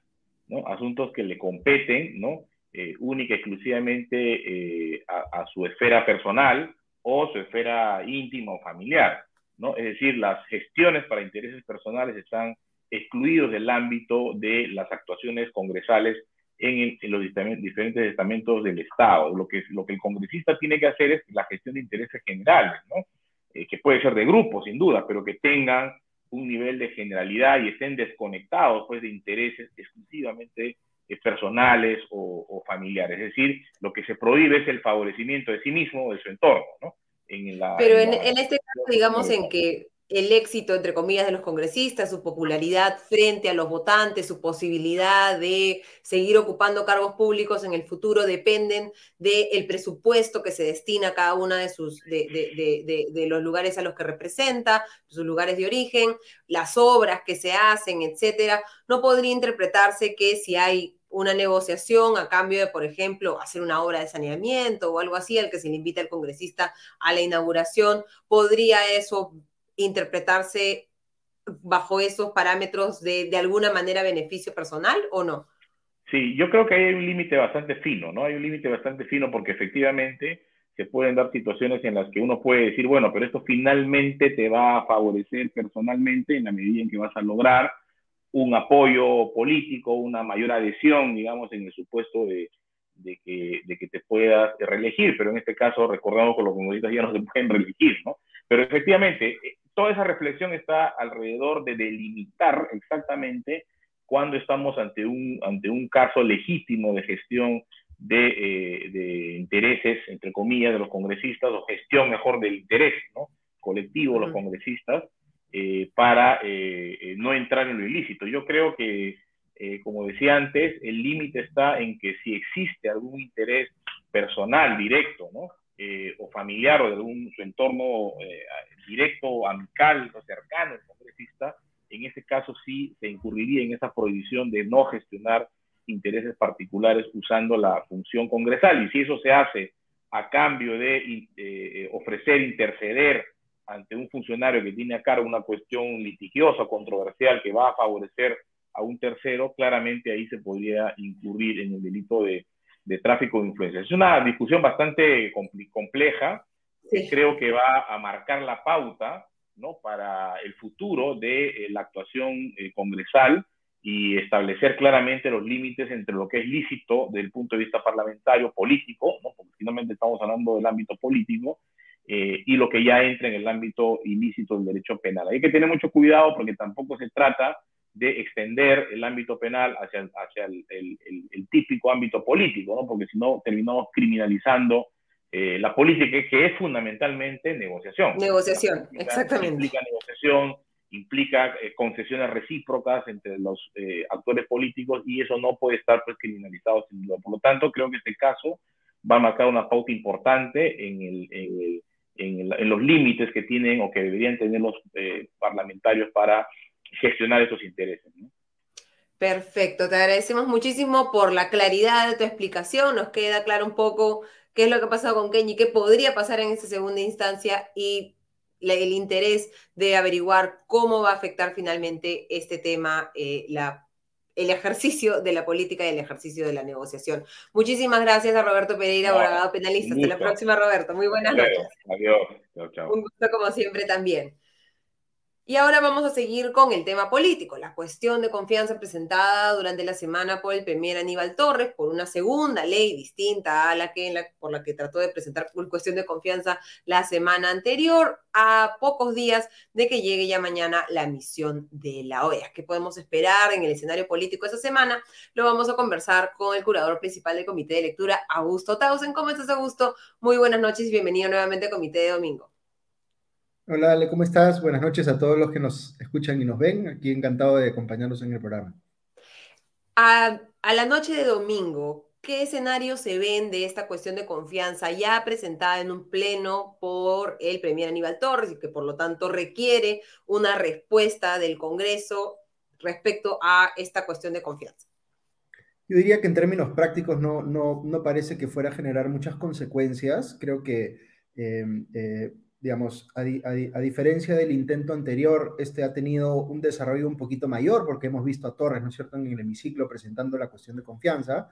S4: ¿no? Asuntos que le competen, ¿no? Eh, única y exclusivamente eh, a, su esfera personal o su esfera íntima o familiar, ¿no? Es decir, las gestiones para intereses personales están excluidos del ámbito de las actuaciones congresales en, los diferentes estamentos del Estado. Lo que, lo que el congresista tiene que hacer es la gestión de intereses generales, ¿no? Eh, que puede ser de grupo, sin duda, pero que tengan un nivel de generalidad y estén desconectados pues, de intereses exclusivamente eh, personales o, familiares. Es decir, lo que se prohíbe es el favorecimiento de sí mismo o de su entorno. ¿no?
S1: pero en, en este caso, digamos, en que el éxito, entre comillas, de los congresistas, su popularidad frente a los votantes, su posibilidad de seguir ocupando cargos públicos en el futuro dependen del presupuesto que se destina a cada uno de, sus, de, de, los lugares a los que representa, sus lugares de origen, las obras que se hacen, etcétera. No podría interpretarse que si hay una negociación a cambio de, por ejemplo, hacer una obra de saneamiento o algo así al que se le invita al congresista a la inauguración, podría eso interpretarse bajo esos parámetros de, de alguna manera beneficio personal o no?
S4: Sí, yo creo que hay un límite bastante fino, ¿no? Hay un límite bastante fino porque efectivamente se pueden dar situaciones en las que uno puede decir, bueno, pero esto finalmente te va a favorecer personalmente en la medida en que vas a lograr un apoyo político, una mayor adhesión, digamos, en el supuesto de, de, que, de que te puedas reelegir, pero en este caso recordamos que los comunistas ya no se pueden reelegir, ¿no? Pero efectivamente, toda esa reflexión está alrededor de delimitar exactamente cuando estamos ante un, ante un caso legítimo de gestión de, eh, de, intereses, entre comillas, de los congresistas, o gestión mejor del interés ¿no? colectivo de los congresistas, eh, para eh, no entrar en lo ilícito. Yo creo que, como decía antes, el límite está en que si existe algún interés personal, directo, ¿no? Eh, o familiar o de algún su entorno eh, directo, amical o cercano el congresista, en ese caso sí se incurriría en esa prohibición de no gestionar intereses particulares usando la función congresal. Y si eso se hace a cambio de eh, ofrecer interceder ante un funcionario que tiene a cargo una cuestión litigiosa, controversial, que va a favorecer a un tercero, claramente ahí se podría incurrir en el delito de de tráfico de influencias. Es una discusión bastante compleja, que creo que va a marcar la pauta ¿no? para el futuro de eh, la actuación eh, congresal y establecer claramente los límites entre lo que es lícito desde el punto de vista parlamentario, político, ¿no? porque finalmente estamos hablando del ámbito político, eh, y lo que ya entra en el ámbito ilícito del derecho penal. Hay que tener mucho cuidado porque tampoco se trata de extender el ámbito penal hacia, hacia el, el, típico ámbito político, ¿no? porque si no terminamos criminalizando eh, la política, que es fundamentalmente negociación.
S1: Negociación, exactamente.
S4: Implica negociación, implica eh, concesiones recíprocas entre los eh, actores políticos y eso no puede estar pues, criminalizado sin duda. Por lo tanto, creo que este caso va a marcar una pauta importante en, el, en, en los límites que tienen o que deberían tener los parlamentarios para gestionar esos intereses.
S1: Perfecto, te agradecemos muchísimo por la claridad de tu explicación, nos queda claro un poco qué es lo que ha pasado con Kenny, qué podría pasar en esa segunda instancia y el interés de averiguar cómo va a afectar finalmente este tema, eh, la, el ejercicio de la política y el ejercicio de la negociación. Muchísimas gracias a Roberto Pereira, abogado penalista. Hasta la próxima, Roberto. Muy buenas noches.
S4: Adiós. Chao, chao.
S1: Un gusto como siempre también. Y ahora vamos a seguir con el tema político, la cuestión de confianza presentada durante la semana por el premier Aníbal Torres por una segunda ley distinta a la que por la que trató de presentar por cuestión de confianza la semana anterior, a pocos días de que llegue ya mañana la misión de la OEA. ¿Qué podemos esperar en el escenario político esa semana? Lo vamos a conversar con el curador principal del Comité de Lectura, Augusto Tausen. ¿Cómo estás, Augusto? Muy buenas noches y bienvenido nuevamente al Comité de Domingo.
S2: Hola, Ale, ¿cómo estás? Buenas noches a todos los que nos escuchan y nos ven. Aquí encantado de acompañarnos en el programa.
S1: A, a la noche de domingo, ¿qué escenarios se ven de esta cuestión de confianza ya presentada en un pleno por el Premier Aníbal Torres y que por lo tanto requiere una respuesta del Congreso respecto a esta cuestión de confianza?
S2: Yo diría que en términos prácticos no, no, no parece que fuera a generar muchas consecuencias. Creo que, eh, eh, digamos, a, di- a di- a diferencia del intento anterior, este ha tenido un desarrollo un poquito mayor porque hemos visto a Torres, ¿no es cierto?, en el hemiciclo presentando la cuestión de confianza,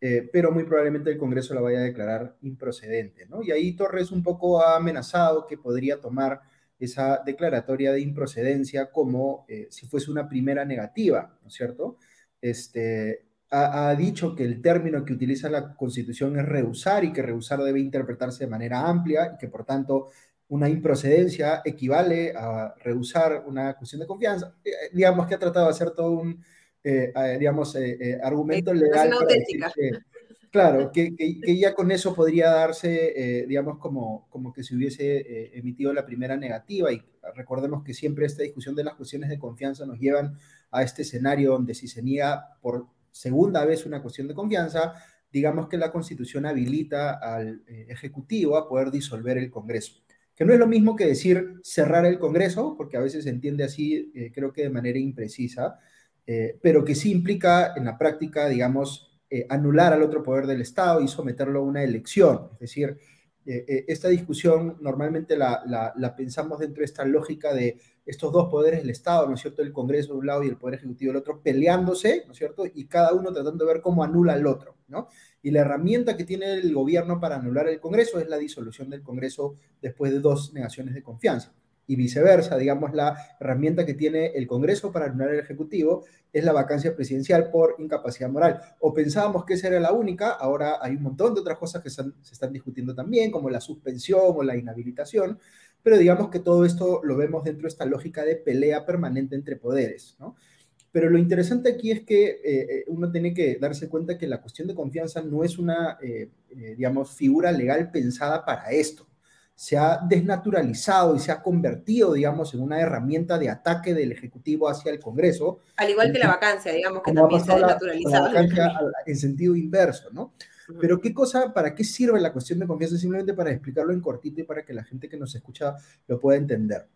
S2: eh, pero muy probablemente el Congreso la vaya a declarar improcedente, ¿no? Y ahí Torres un poco ha amenazado que podría tomar esa declaratoria de improcedencia como eh, si fuese una primera negativa, ¿no es cierto? Este, ha, ha dicho que el término que utiliza la Constitución es rehusar y que rehusar debe interpretarse de manera amplia y que por tanto una improcedencia equivale a rehusar una cuestión de confianza. Eh, digamos que ha tratado de hacer todo un, eh, eh, digamos, eh, eh, argumento legal para decir que, claro, que, que, que, ya con eso podría darse, eh, digamos, como, como que se hubiese eh, emitido la primera negativa y recordemos que siempre esta discusión de las cuestiones de confianza nos llevan a este escenario donde si se niega por segunda vez una cuestión de confianza, digamos que la Constitución habilita al eh, Ejecutivo a poder disolver el Congreso. Que no es lo mismo que decir cerrar el Congreso, porque a veces se entiende así, eh, creo que de manera imprecisa, eh, pero que sí implica en la práctica, digamos, eh, anular al otro poder del Estado y someterlo a una elección. Es decir, esta discusión normalmente la, pensamos dentro de esta lógica de estos dos poderes del Estado, ¿no es cierto? El Congreso de un lado y el Poder Ejecutivo del otro, peleándose, ¿no es cierto? Y cada uno tratando de ver cómo anula al otro, ¿no? Y la herramienta que tiene el gobierno para anular el Congreso es la disolución del Congreso después de dos negaciones de confianza y viceversa, digamos, la herramienta que tiene el Congreso para anular el Ejecutivo es la vacancia presidencial por incapacidad moral. O pensábamos que esa era la única, ahora hay un montón de otras cosas que se están discutiendo también, como la suspensión o la inhabilitación, pero digamos que todo esto lo vemos dentro de esta lógica de pelea permanente entre poderes, ¿no? Pero lo interesante aquí es que eh, uno tiene que darse cuenta que la cuestión de confianza no es una, eh, eh, digamos, figura legal pensada para esto se ha desnaturalizado y se ha convertido, digamos, en una herramienta de ataque del Ejecutivo hacia el Congreso.
S1: Al igual que la vacancia, digamos, que también se ha desnaturalizado.
S2: La, la vacancia en sentido inverso, ¿no? Pero qué cosa, para qué sirve la cuestión de confianza, simplemente para explicarlo en cortito y para que la gente que nos escucha lo pueda entender.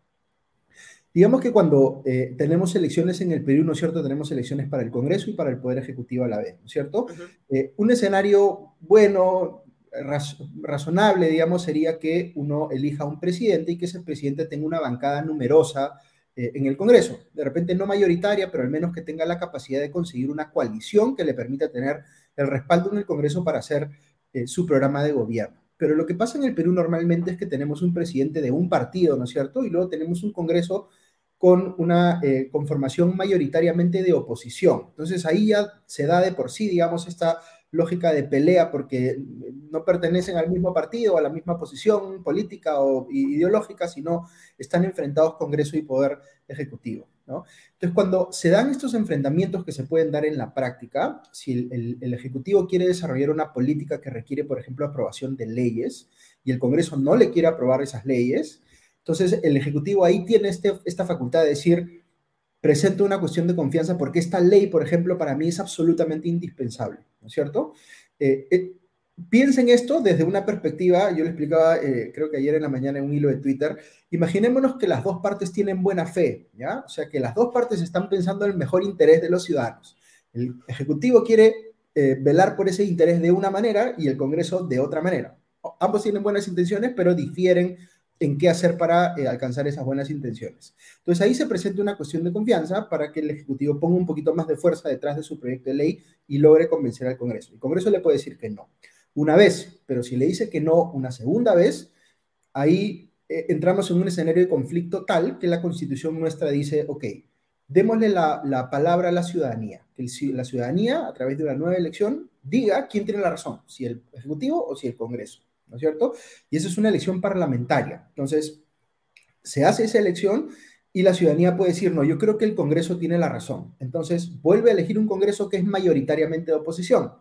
S2: Digamos que cuando eh, tenemos elecciones en el Perú, ¿no es cierto? Tenemos elecciones para el Congreso y para el Poder Ejecutivo a la vez, ¿no es cierto? Uh -huh. eh, un escenario bueno, raz razonable, digamos, sería que uno elija un presidente y que ese presidente tenga una bancada numerosa eh, en el Congreso. De repente no mayoritaria, pero al menos que tenga la capacidad de conseguir una coalición que le permita tener el respaldo en el Congreso para hacer su programa de gobierno. Pero lo que pasa en el Perú normalmente es que tenemos un presidente de un partido, ¿no es cierto? Y luego tenemos un Congreso con una eh, conformación mayoritariamente de oposición. Entonces ahí ya se da de por sí, digamos, esta lógica de pelea porque no pertenecen al mismo partido, a la misma posición política o ideológica, sino están enfrentados Congreso y Poder Ejecutivo. ¿no? Entonces, cuando se dan estos enfrentamientos que se pueden dar en la práctica, si el, el, Ejecutivo quiere desarrollar una política que requiere, por ejemplo, aprobación de leyes y el Congreso no le quiere aprobar esas leyes, entonces el Ejecutivo ahí tiene este, esta facultad de decir, presento una cuestión de confianza porque esta ley, por ejemplo, para mí es absolutamente indispensable, ¿no es cierto? Eh, eh, piensen esto desde una perspectiva, yo le explicaba, eh, creo que ayer en la mañana en un hilo de Twitter, imaginémonos que las dos partes tienen buena fe, ¿ya? O sea, que las dos partes están pensando en el mejor interés de los ciudadanos. El Ejecutivo quiere eh, velar por ese interés de una manera y el Congreso de otra manera. Ambos tienen buenas intenciones, pero difieren en qué hacer para eh, alcanzar esas buenas intenciones. Entonces ahí se presenta una cuestión de confianza para que el Ejecutivo ponga un poquito más de fuerza detrás de su proyecto de ley y logre convencer al Congreso. El Congreso le puede decir que no, una vez, pero si le dice que no una segunda vez, ahí eh, entramos en un escenario de conflicto tal que la Constitución nuestra dice, ok, démosle la, la palabra a la ciudadanía, que el, la ciudadanía, a través de una nueva elección, diga quién tiene la razón, si el Ejecutivo o si el Congreso. ¿No es cierto? Y esa es una elección parlamentaria. Entonces, se hace esa elección y la ciudadanía puede decir, no, yo creo que el Congreso tiene la razón. Entonces, vuelve a elegir un Congreso que es mayoritariamente de oposición.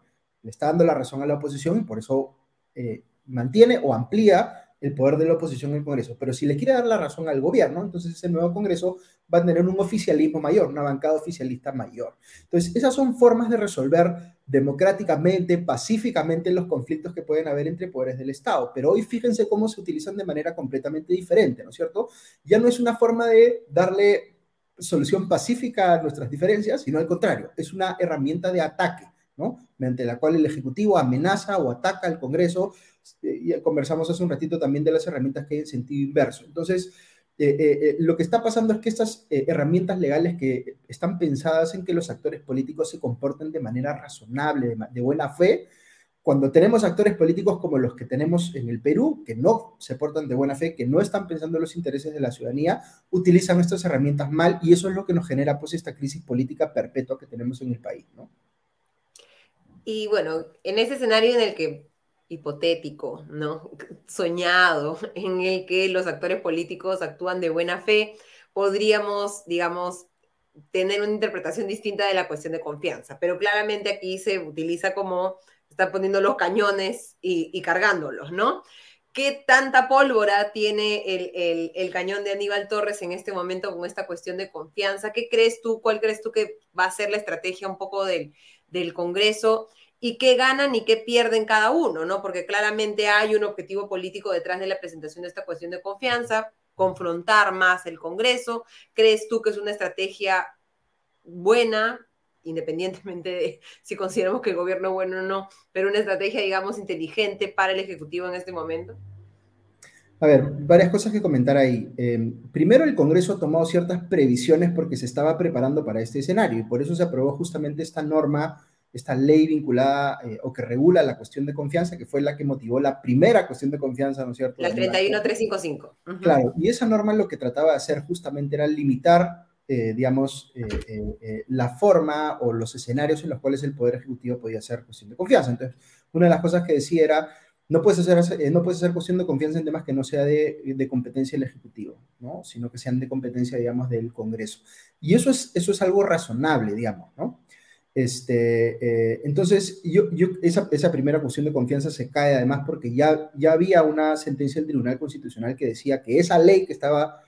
S2: Le está dando la razón a la oposición y por eso eh, mantiene o amplía el poder de la oposición en el Congreso. Pero si le quiere dar la razón al gobierno, entonces ese nuevo Congreso va a tener un oficialismo mayor, una bancada oficialista mayor. Entonces, esas son formas de resolver democráticamente, pacíficamente los conflictos que pueden haber entre poderes del Estado. Pero hoy fíjense cómo se utilizan de manera completamente diferente, ¿no es cierto? Ya no es una forma de darle solución pacífica a nuestras diferencias, sino al contrario, es una herramienta de ataque, ¿no? Mediante la cual el Ejecutivo amenaza o ataca al Congreso. Eh, y conversamos hace un ratito también de las herramientas que hay en sentido inverso. Entonces, eh, eh, lo que está pasando es que estas herramientas legales que están pensadas en que los actores políticos se comporten de manera razonable, de buena fe, cuando tenemos actores políticos como los que tenemos en el Perú, que no se portan de buena fe, que no están pensando en los intereses de la ciudadanía, utilizan estas herramientas mal y eso es lo que nos genera pues esta crisis política perpetua que tenemos en el país, ¿no?
S1: Y bueno, en ese escenario en el que hipotético, ¿no? Soñado, en el que los actores políticos actúan de buena fe, podríamos, digamos, tener una interpretación distinta de la cuestión de confianza, pero claramente aquí se utiliza como está poniendo los cañones y, cargándolos, ¿no? ¿Qué tanta pólvora tiene el, cañón de Aníbal Torres en este momento con esta cuestión de confianza? ¿Qué crees tú? ¿Cuál crees tú que va a ser la estrategia un poco del Congreso? ¿Y qué ganan y qué pierden cada uno? ¿no? Porque claramente hay un objetivo político detrás de la presentación de esta cuestión de confianza, confrontar más el Congreso. ¿Crees tú que es una estrategia buena independientemente de si consideramos que el gobierno es bueno o no, pero una estrategia, digamos, inteligente para el Ejecutivo en este momento?
S2: A ver, varias cosas que comentar ahí. Eh, primero, el Congreso ha tomado ciertas previsiones porque se estaba preparando para este escenario y por eso se aprobó justamente esta norma, esta ley vinculada eh, o que regula la cuestión de confianza, que fue la que motivó la primera cuestión de confianza, ¿no es cierto?
S1: La 31355.
S2: Claro, y esa norma lo que trataba de hacer justamente era limitar eh, digamos, eh, eh, la forma o los escenarios en los cuales el Poder Ejecutivo podía hacer cuestión de confianza. Entonces, una de las cosas que decía era, no puedes hacer, no puedes hacer cuestión de confianza en temas que no sea de, de, competencia del Ejecutivo, ¿no? sino que sean de competencia, digamos, del Congreso. Y eso es, eso es algo razonable, digamos, ¿no? Este, entonces, yo, yo, esa, esa, primera cuestión de confianza se cae además porque ya, ya había una sentencia del Tribunal Constitucional que decía que esa ley que estaba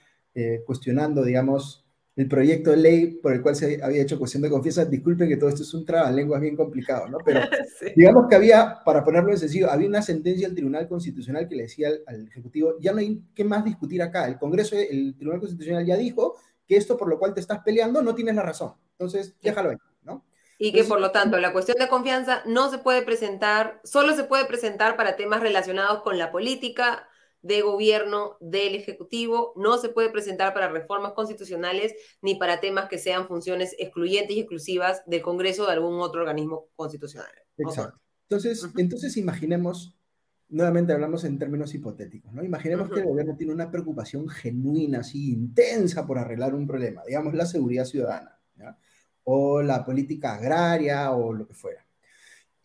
S2: cuestionando, digamos, el proyecto de ley por el cual se había hecho cuestión de confianza. Disculpen que todo esto es un trabalenguas bien complicado, ¿no? Pero digamos que había, para ponerlo en sencillo, había una sentencia del Tribunal Constitucional que le decía al, Ejecutivo, ya no hay qué más discutir acá. El Congreso, el Tribunal Constitucional ya dijo que esto por lo cual te estás peleando no tienes la razón. Entonces, déjalo ahí, ¿no?
S1: Y que por lo tanto la cuestión de confianza no se puede presentar, solo se puede presentar para temas relacionados con la política, de gobierno del Ejecutivo, no se puede presentar para reformas constitucionales ni para temas que sean funciones excluyentes y exclusivas del Congreso o de algún otro organismo constitucional.
S2: Exacto. Entonces, entonces imaginemos, nuevamente hablamos en términos hipotéticos, ¿no? Imaginemos que el gobierno tiene una preocupación genuina, así intensa por arreglar un problema, digamos la seguridad ciudadana, o la política agraria o lo que fuera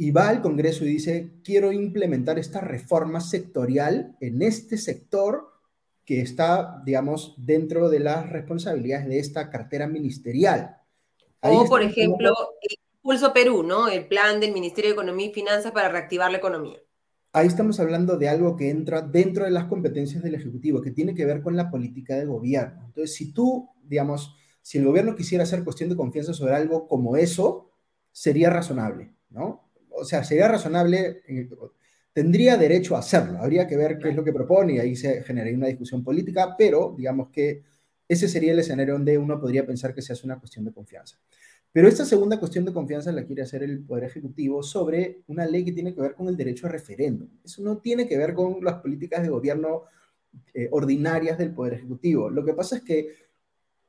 S2: y va al Congreso y dice, quiero implementar esta reforma sectorial en este sector que está, digamos, dentro de las responsabilidades de esta cartera ministerial.
S1: o, por ejemplo, el Pulso Perú, ¿no? El plan del Ministerio de Economía y Finanzas para reactivar la economía.
S2: Ahí estamos hablando de algo que entra dentro de las competencias del Ejecutivo, que tiene que ver con la política de gobierno. Entonces, si tú, digamos, si el gobierno quisiera hacer cuestión de confianza sobre algo como eso, sería razonable, ¿no? o sea, sería razonable, eh, tendría derecho a hacerlo, habría que ver qué es lo que propone y ahí se generaría una discusión política, pero digamos que ese sería el escenario donde uno podría pensar que se hace una cuestión de confianza. Pero esta segunda cuestión de confianza la quiere hacer el Poder Ejecutivo sobre una ley que tiene que ver con el derecho a referéndum. Eso no tiene que ver con las políticas de gobierno eh, ordinarias del Poder Ejecutivo. Lo que pasa es que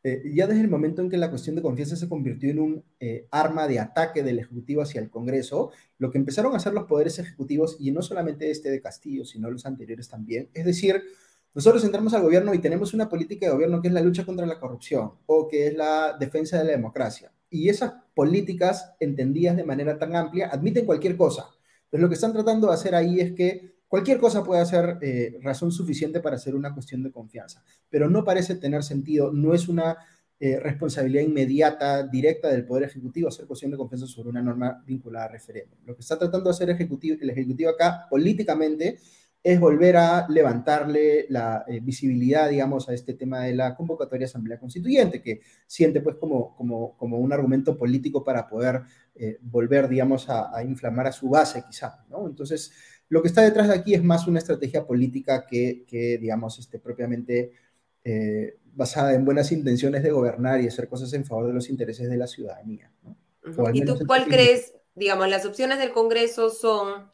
S2: eh, ya desde el momento en que la cuestión de confianza se convirtió en un eh, arma de ataque del Ejecutivo hacia el Congreso, lo que empezaron a hacer los poderes ejecutivos, y no solamente este de Castillo, sino los anteriores también, es decir, nosotros entramos al gobierno y tenemos una política de gobierno que es la lucha contra la corrupción o que es la defensa de la democracia. Y esas políticas, entendidas de manera tan amplia, admiten cualquier cosa. Entonces, lo que están tratando de hacer ahí es que Cualquier cosa puede ser eh, razón suficiente para hacer una cuestión de confianza, pero no parece tener sentido, no es una eh, responsabilidad inmediata, directa del Poder Ejecutivo hacer cuestión de confianza sobre una norma vinculada a referéndum. Lo que está tratando de hacer ejecutivo, el Ejecutivo acá políticamente es volver a levantarle la eh, visibilidad, digamos, a este tema de la convocatoria de Asamblea Constituyente, que siente pues como, como, como un argumento político para poder eh, volver, digamos, a, inflamar a su base quizá, ¿no? Entonces, lo que está detrás de aquí es más una estrategia política que, que digamos, este, propiamente eh, basada en buenas intenciones de gobernar y hacer cosas en favor de los intereses de la ciudadanía. ¿no?
S1: ¿Y tú cuál crees, digamos, las opciones del Congreso son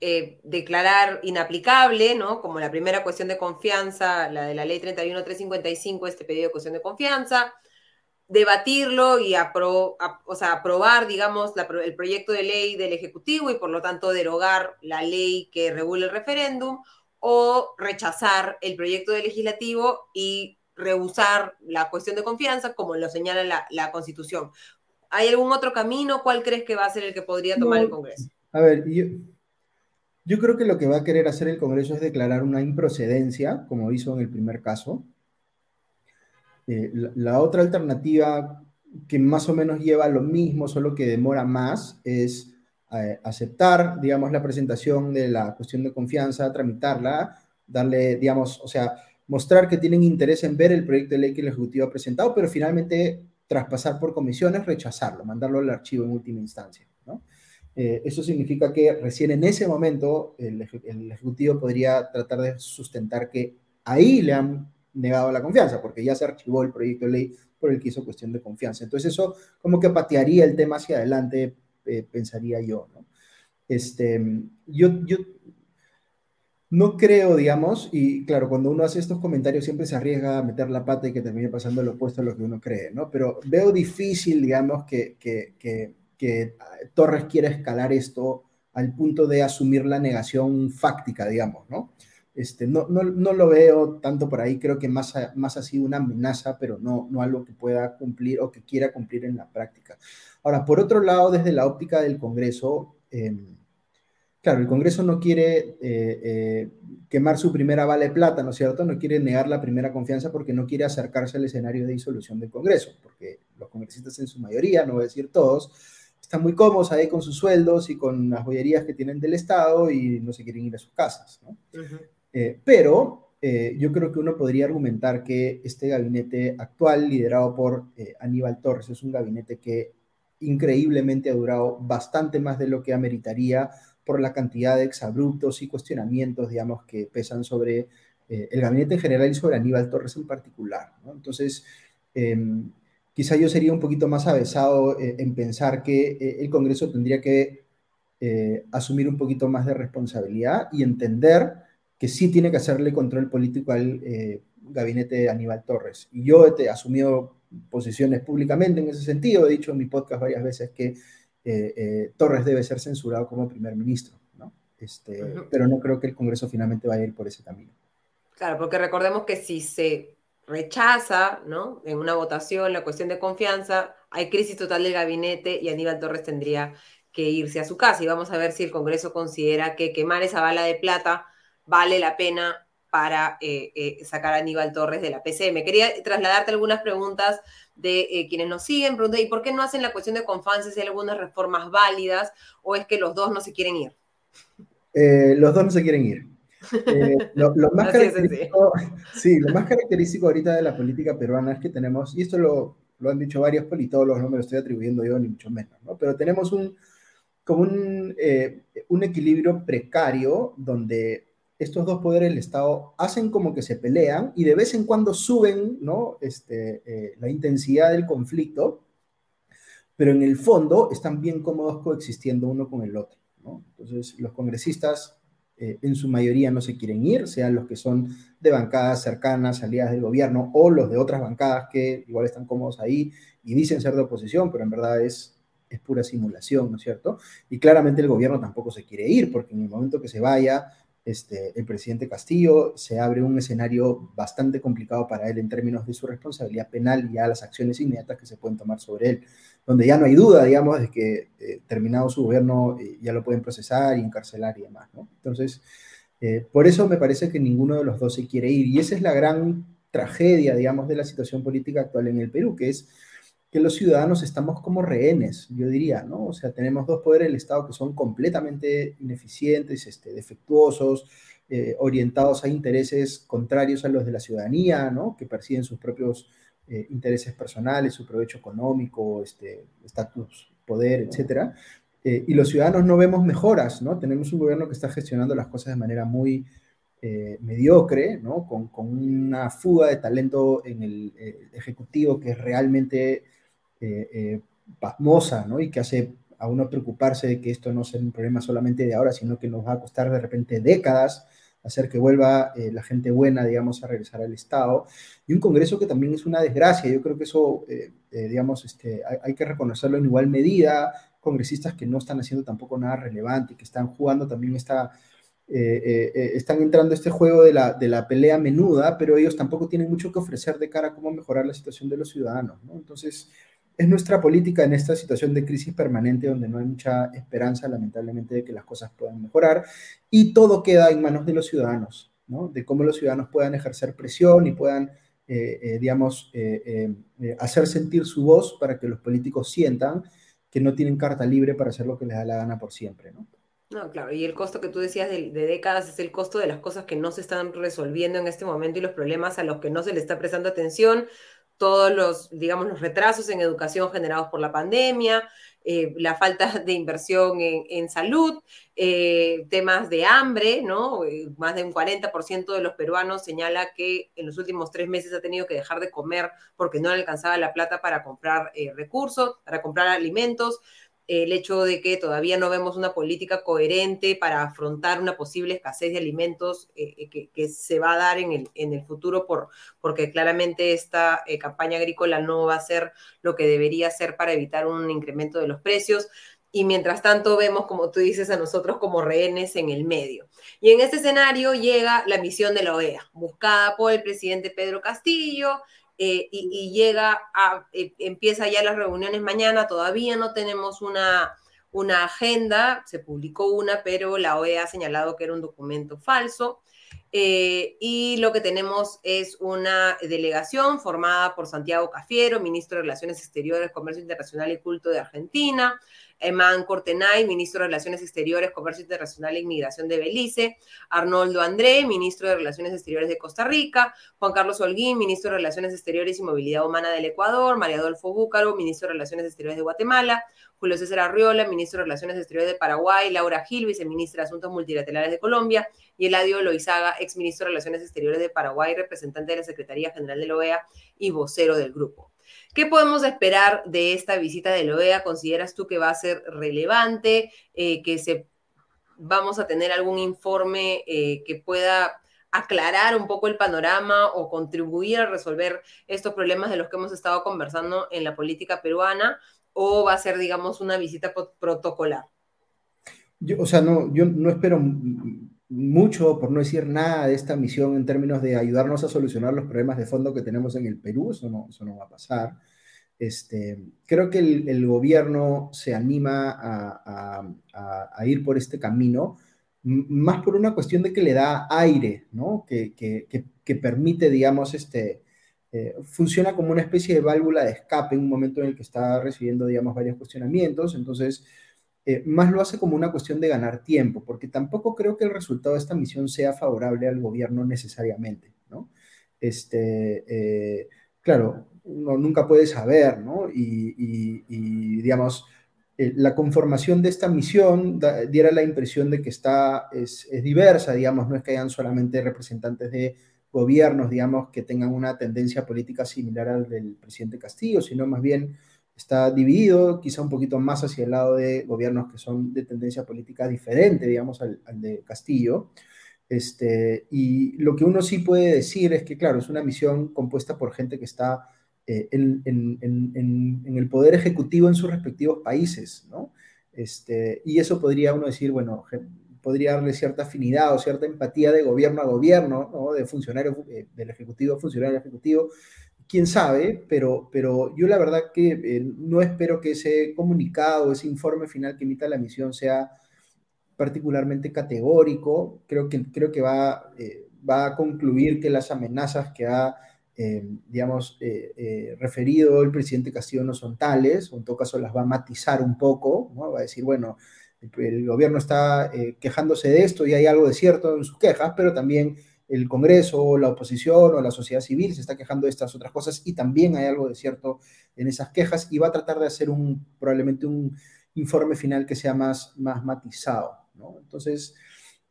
S1: eh, declarar inaplicable, ¿no? Como la primera cuestión de confianza, la de la ley 31355, este pedido de cuestión de confianza, debatirlo y o sea, aprobar, digamos, el proyecto de ley del Ejecutivo y por lo tanto derogar la ley que regula el referéndum, o rechazar el proyecto de legislativo y rehusar la cuestión de confianza, como lo señala la, la Constitución. ¿Hay algún otro camino? ¿Cuál crees que va a ser el que podría tomar el Congreso?
S2: A ver, yo, yo creo que lo que va a querer hacer el Congreso es declarar una improcedencia, como hizo en el primer caso. Eh, la, otra alternativa que más o menos lleva lo mismo, solo que demora más, es eh, aceptar, digamos, la presentación de la cuestión de confianza, tramitarla, darle, digamos, o sea, mostrar que tienen interés en ver el proyecto de ley que el Ejecutivo ha presentado, pero finalmente traspasar por comisiones, rechazarlo, mandarlo al archivo en última instancia. Eh, eso significa que recién en ese momento el, Ejecutivo podría tratar de sustentar que ahí le han negado la confianza, porque ya se archivó el proyecto de ley por el que hizo cuestión de confianza. Entonces eso como que patearía el tema hacia adelante, eh, pensaría yo. ¿no? Este, yo, yo no creo, digamos, y claro, cuando uno hace estos comentarios siempre se arriesga a meter la pata y que termine pasando lo opuesto a lo que uno cree, ¿no? Pero veo difícil, digamos, que, que, que que Torres quiera escalar esto al punto de asumir la negación fáctica, digamos, ¿no? Este, no, no, no, lo veo tanto por ahí, creo que más ha, más ha sido una amenaza, pero no, no algo que pueda cumplir o que quiera cumplir en la práctica. Ahora, por otro lado, desde la óptica del Congreso, em, claro, el Congreso no quiere eh, eh, quemar su primera bala de plata, ¿no es cierto? No quiere negar la primera confianza porque no quiere acercarse al escenario de disolución del Congreso, porque los congresistas en su mayoría, no voy a decir todos, están muy cómodos ahí con sus sueldos y con las joyerías que tienen del Estado y no se quieren ir a sus casas. ¿no? Eh, pero eh, yo creo que uno podría argumentar que este gabinete actual, liderado por eh, Aníbal Torres, es un gabinete que increíblemente ha durado bastante más de lo que ameritaría por la cantidad de exabruptos y cuestionamientos, digamos, que pesan sobre el gabinete en general y sobre Aníbal Torres en particular. Entonces, em, quizá yo sería un poquito más avesado en pensar que el Congreso tendría que asumir un poquito más de responsabilidad y entender que sí tiene que hacerle control político al gabinete de Aníbal Torres. Y yo he asumido posiciones públicamente en ese sentido, he dicho en mi podcast varias veces que Torres debe ser censurado como primer ministro, ¿no? Este, Pero no creo que el Congreso finalmente vaya a ir por ese camino.
S1: Claro, porque recordemos que si se rechaza, ¿no? En una votación la cuestión de confianza, hay crisis total del gabinete y Aníbal Torres tendría que irse a su casa. Y vamos a ver si el Congreso considera que quemar esa bala de plata vale la pena para eh, eh, sacar a Aníbal Torres de la PCM. Quería trasladarte algunas preguntas de eh, quienes nos siguen. Pregunta, ¿y por qué no hacen la cuestión de confianza si hay algunas reformas válidas o es que los dos no se quieren ir?
S2: los dos no se quieren ir. Lo, más característico, sí, lo más característico ahorita de la política peruana es que tenemos, y esto lo, lo han dicho varios politólogos, no me lo estoy atribuyendo yo ni mucho menos, ¿no? pero tenemos un, como un, un equilibrio precario donde estos dos poderes del Estado hacen como que se pelean y de vez en cuando suben ¿no? este, eh, la intensidad del conflicto, pero en el fondo están bien cómodos coexistiendo uno con el otro. ¿no? Entonces, los congresistas eh, en su mayoría no se quieren ir, sean los que son de bancadas cercanas, aliadas del gobierno, o los de otras bancadas que igual están cómodos ahí y dicen ser de oposición, pero en verdad es, es pura simulación, ¿no es cierto? Y claramente el gobierno tampoco se quiere ir, porque en el momento que se vaya, este, el presidente Castillo, se abre un escenario bastante complicado para él en términos de su responsabilidad penal y ya las acciones inmediatas que se pueden tomar sobre él, donde ya no hay duda, digamos, de que eh, terminado su gobierno eh, ya lo pueden procesar y encarcelar y demás, ¿no? Entonces, eh, por eso me parece que ninguno de los dos se quiere ir y esa es la gran tragedia, digamos, de la situación política actual en el Perú, que es que los ciudadanos estamos como rehenes, yo diría, ¿no? O sea, tenemos dos poderes del Estado que son completamente ineficientes, este, defectuosos, eh, orientados a intereses contrarios a los de la ciudadanía, ¿no? Que persiguen sus propios eh, intereses personales, su provecho económico, este, estatus, poder, etcétera. Eh, y los ciudadanos no vemos mejoras, ¿no? Tenemos un gobierno que está gestionando las cosas de manera muy mediocre, ¿no? Con, con, una fuga de talento en el ejecutivo que es realmente pasmosa, ¿no? Y que hace a uno preocuparse de que esto no sea un problema solamente de ahora, sino que nos va a costar de repente décadas hacer que vuelva eh, la gente buena, digamos, a regresar al Estado. Y un Congreso que también es una desgracia. Yo creo que eso, eh, eh, digamos, este, hay, que reconocerlo en igual medida. Congresistas que no están haciendo tampoco nada relevante, que están jugando también esta... están entrando a este juego de la, de la pelea menuda, pero ellos tampoco tienen mucho que ofrecer de cara a cómo mejorar la situación de los ciudadanos. ¿no? Entonces, es nuestra política en esta situación de crisis permanente donde no hay mucha esperanza, lamentablemente, de que las cosas puedan mejorar y todo queda en manos de los ciudadanos, ¿no? De cómo los ciudadanos puedan ejercer presión y puedan, eh, eh, digamos, eh, hacer sentir su voz para que los políticos sientan que no tienen carta libre para hacer lo que les da la gana por siempre, ¿no?
S1: No, claro, y el costo que tú decías de, de, décadas es el costo de las cosas que no se están resolviendo en este momento y los problemas a los que no se le está prestando atención, todos los, digamos, los retrasos en educación generados por la pandemia, eh, la falta de inversión en, salud, eh, temas de hambre, ¿no? Eh, más de un 40% de los peruanos señala que en los últimos tres meses ha tenido que dejar de comer porque no alcanzaba la plata para comprar recursos, para comprar alimentos el hecho de que todavía no vemos una política coherente para afrontar una posible escasez de alimentos eh, eh, que, se va a dar en el, en el futuro, por, porque claramente esta eh, campaña agrícola no va a ser lo que debería ser para evitar un incremento de los precios. Y mientras tanto vemos, como tú dices, a nosotros como rehenes en el medio. Y en este escenario llega la misión de la OEA, buscada por el presidente Pedro Castillo, eh, y, llega a, eh, empieza ya las reuniones mañana, todavía no tenemos una, una agenda, se publicó una, pero la OEA ha señalado que era un documento falso. Eh, y lo que tenemos es una delegación formada por Santiago Cafiero, ministro de Relaciones Exteriores, Comercio Internacional y Culto de Argentina, Eman Cortenay, ministro de Relaciones Exteriores, Comercio Internacional e Inmigración de Belice, Arnoldo André, ministro de Relaciones Exteriores de Costa Rica, Juan Carlos Holguín, ministro de Relaciones Exteriores y Movilidad Humana del Ecuador, María Adolfo Búcaro, ministro de Relaciones Exteriores de Guatemala, Julio César Arriola, ministro de Relaciones Exteriores de Paraguay, Laura Gil, viceministra de Asuntos Multilaterales de Colombia, y Eladio Loizaga, exministro de Relaciones Exteriores de Paraguay, representante de la Secretaría General de la OEA y vocero del grupo. ¿Qué podemos esperar de esta visita de la OEA? ¿Consideras tú que va a ser relevante? Eh, ¿Que se, vamos a tener algún informe eh, que pueda aclarar un poco el panorama o contribuir a resolver estos problemas de los que hemos estado conversando en la política peruana? ¿O va a ser, digamos, una visita protocolar?
S2: Yo, o sea, no, yo no espero mucho, por no decir nada, de esta misión en términos de ayudarnos a solucionar los problemas de fondo que tenemos en el Perú, eso no, eso no va a pasar. Este, creo que el, gobierno se anima a, ir por este camino, más por una cuestión de que le da aire, ¿no? Que, que, permite, digamos, este, eh, funciona como una especie de válvula de escape en un momento en el que está recibiendo, digamos, varios cuestionamientos. Entonces, eh, más lo hace como una cuestión de ganar tiempo, porque tampoco creo que el resultado de esta misión sea favorable al gobierno necesariamente, ¿no? Este, eh, claro, uno nunca puede saber, ¿no? Y, digamos, eh, la conformación de esta misión diera la impresión de que está, es, es, diversa, digamos, no es que hayan solamente representantes de gobiernos, digamos, que tengan una tendencia política similar al del presidente Castillo, sino más bien está dividido, quizá un poquito más hacia el lado de gobiernos que son de tendencia política diferente, digamos, al, de Castillo. Este, y lo que uno sí puede decir es que, claro, es una misión compuesta por gente que está eh, en, el poder ejecutivo en sus respectivos países, ¿no? Este, y eso podría uno decir, bueno, podría darle cierta afinidad o cierta empatía de gobierno a gobierno, ¿no? De funcionario, eh, del ejecutivo a funcionario ejecutivo, quién sabe, pero, pero yo la verdad que eh, no espero que ese comunicado, ese informe final que emita la misión sea particularmente categórico. Creo que, creo que va, eh, va a concluir que las amenazas que ha digamos, referido el presidente Castillo no son tales, o en todo caso las va a matizar un poco, ¿no? va a decir, bueno, el, gobierno está quejándose de esto y hay algo de cierto en sus quejas, pero también el Congreso, la oposición o la sociedad civil se está quejando de estas otras cosas y también hay algo de cierto en esas quejas y va a tratar de hacer un, probablemente un informe final que sea más, más matizado. ¿no? Entonces,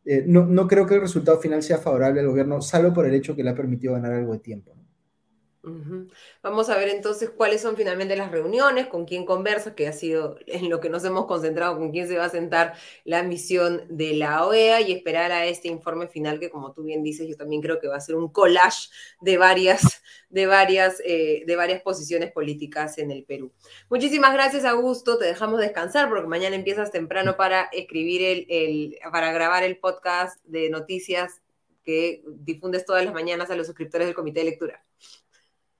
S2: eh, no, no, creo que el resultado final sea favorable al gobierno, salvo por el hecho que le ha permitido ganar algo de tiempo.
S1: Vamos a ver entonces cuáles son finalmente las reuniones, con quién conversa, que ha sido en lo que nos hemos concentrado, con quién se va a sentar la misión de la OEA y esperar a este informe final que, como tú bien dices, yo también creo que va a ser un collage de varias, de varias, eh, de varias posiciones políticas en el Perú. Muchísimas gracias, Augusto. Te dejamos descansar porque mañana empiezas temprano para escribir el, el para grabar el podcast de noticias que difundes todas las mañanas a los suscriptores del Comité de Lectura.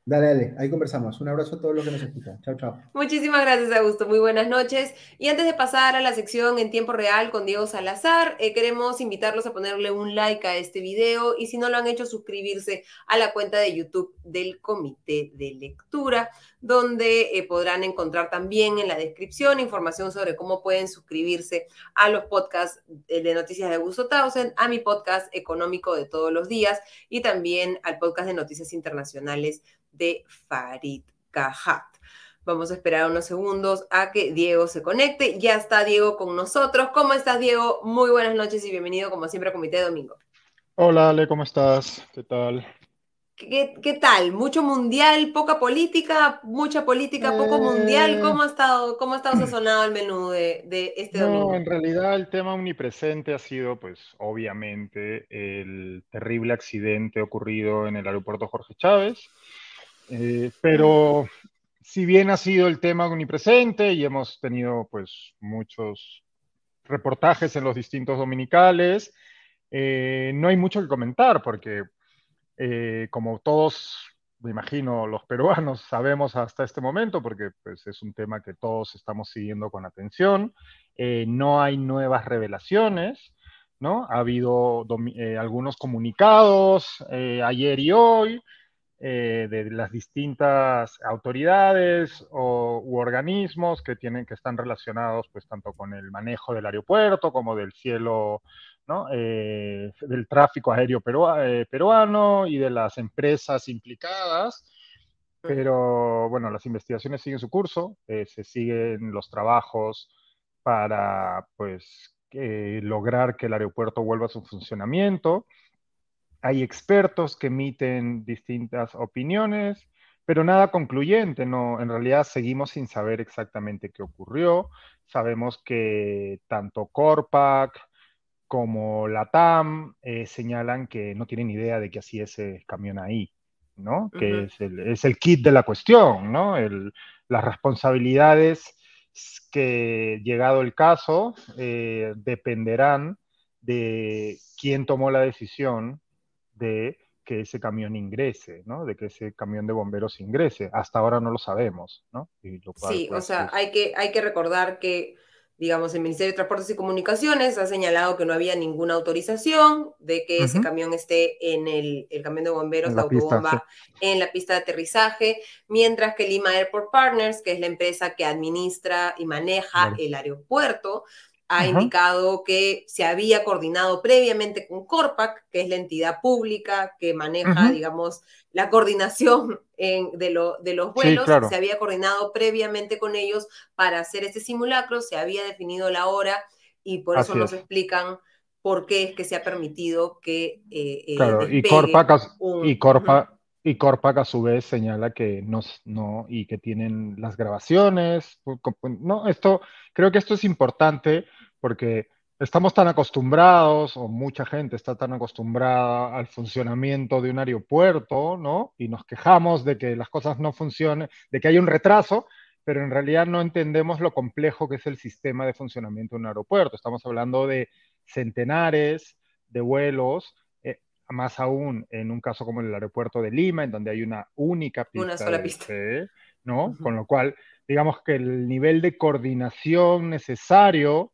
S2: Dale, dale, ahí conversamos. Un abrazo a todos los que nos escuchan. Chao, chao.
S1: Muchísimas gracias, Augusto. Muy buenas noches. Y antes de pasar a la sección en tiempo real con Diego Salazar, eh, queremos invitarlos a ponerle un like a este video y si no lo han hecho, suscribirse a la cuenta de YouTube del Comité de Lectura, donde eh, podrán encontrar también en la descripción información sobre cómo pueden suscribirse a los podcasts de noticias de Augusto Tausen, a mi podcast económico de todos los días y también al podcast de noticias internacionales de Farid Cajat. Vamos a esperar unos segundos a que Diego se conecte. Ya está Diego con nosotros. ¿Cómo estás, Diego? Muy buenas noches y bienvenido, como siempre, a Comité de Domingo.
S5: Hola, Ale, ¿cómo estás? ¿Qué tal?
S1: ¿Qué, tal? ¿Mucho mundial, poca política? ¿Mucha política, poco mundial? Eh. ¿Cómo ha estado, cómo ha estado sazonado el menú de, de este domingo?
S5: No, en realidad el tema omnipresente ha sido, pues, obviamente, el terrible accidente ocurrido en el aeropuerto Jorge Chávez eh, pero si bien ha sido el tema omnipresente y hemos tenido pues muchos reportajes en los distintos dominicales, eh, no hay mucho que comentar porque eh, como todos, me imagino, los peruanos sabemos hasta este momento, porque pues, es un tema que todos estamos siguiendo con atención, no hay nuevas revelaciones, ¿no? Ha habido algunos comunicados ayer y hoy, eh, de las distintas autoridades o, u organismos que, tienen, que están relacionados pues tanto con el manejo del aeropuerto como del cielo. Eh, del tráfico aéreo eh, peruano y de las empresas implicadas. Pero bueno, las investigaciones siguen su curso, se siguen los trabajos para pues lograr que el aeropuerto vuelva a su funcionamiento hay expertos que emiten distintas opiniones, pero nada concluyente, no, en realidad seguimos sin saber exactamente qué ocurrió. Sabemos que tanto Corpac como la TAM eh, señalan que no tienen idea de que así ese camión ahí, ¿no? Que es, el, kit de la cuestión, ¿no? las responsabilidades que, llegado el caso, eh, dependerán de quién tomó la decisión de que ese camión ingrese, ¿no? De que ese camión de bomberos ingrese. Hasta ahora no lo sabemos, ¿no?
S1: sí, o pues, sea, hay, que, hay que recordar que, digamos, el Ministerio de Transportes y Comunicaciones ha señalado que no había ninguna autorización de que ese camión esté en el, el camión de bomberos, la, autobomba, en la pista de aterrizaje, mientras que Lima Airport Partners, que es la empresa que administra y maneja el aeropuerto, ha indicado que se había coordinado previamente con Corpac, que es la entidad pública que maneja, digamos, la coordinación de, los vuelos. Se había coordinado previamente con ellos para hacer este simulacro, se había definido la hora y por eso nos explican por qué es que se ha permitido que...
S5: Eh, eh claro, y Corpac, y, Corpac, y Corpac a su vez señala que no, no, y que tienen las grabaciones. No, esto, creo que esto es importante porque estamos tan acostumbrados, o mucha gente está tan acostumbrada al funcionamiento de un aeropuerto, ¿no? Y nos quejamos de que las cosas no funcionen, de que hay un retraso, pero en realidad no entendemos lo complejo que es el sistema de funcionamiento de un aeropuerto. Estamos hablando de centenares de vuelos, eh, más aún en un caso como el aeropuerto de Lima, en donde hay una única pista.
S1: Una sola pista.
S5: ¿no? Con lo cual, digamos que el nivel de coordinación necesario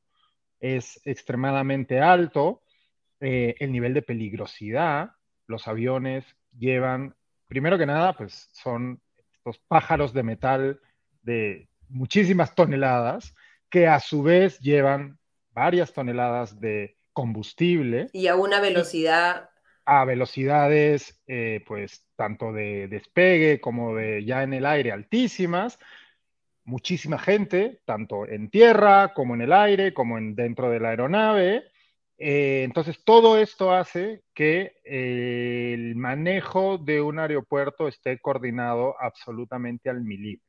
S5: es extremadamente alto, eh, el nivel de peligrosidad, los aviones llevan primero que nada, pues son estos pájaros de metal de muchísimas toneladas que a su vez llevan varias toneladas de combustible.
S1: Y a una velocidad...
S5: A velocidades, eh, pues, tanto de despegue como de ya en el aire altísimas. Muchísima gente, tanto en tierra como en el aire, como en, dentro de la aeronave. Eh, entonces, todo esto hace que eh, el manejo de un aeropuerto esté coordinado absolutamente al milímetro.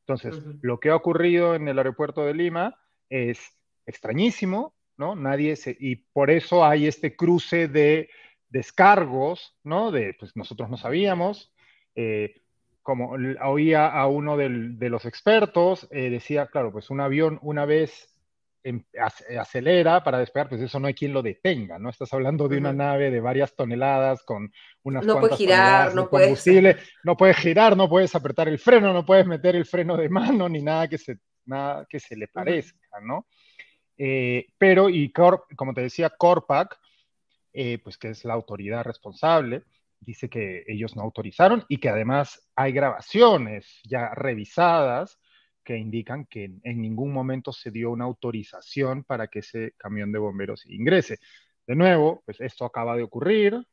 S5: Entonces, lo que ha ocurrido en el aeropuerto de Lima es extrañísimo, ¿no? Nadie se, y por eso hay este cruce de descargos, ¿no? De, pues nosotros no sabíamos, eh, como oía a uno de los expertos, decía, claro, pues un avión una vez Em, acelera para despegar, pues eso no hay quien lo detenga, ¿no? Estás hablando de una nave de varias toneladas con unas
S1: no puede girar, no combustible,
S5: no puedes girar, no puedes apretar el freno, no puedes meter el freno de mano ni nada que se, nada que se le parezca, ¿no? Eh, pero, y como te decía, Corpac, eh, pues que es la autoridad responsable, dice que ellos no autorizaron y que además hay grabaciones ya revisadas que indican que en, ningún momento se dio una autorización para que ese camión de bomberos ingrese. De nuevo, pues esto acaba de ocurrir,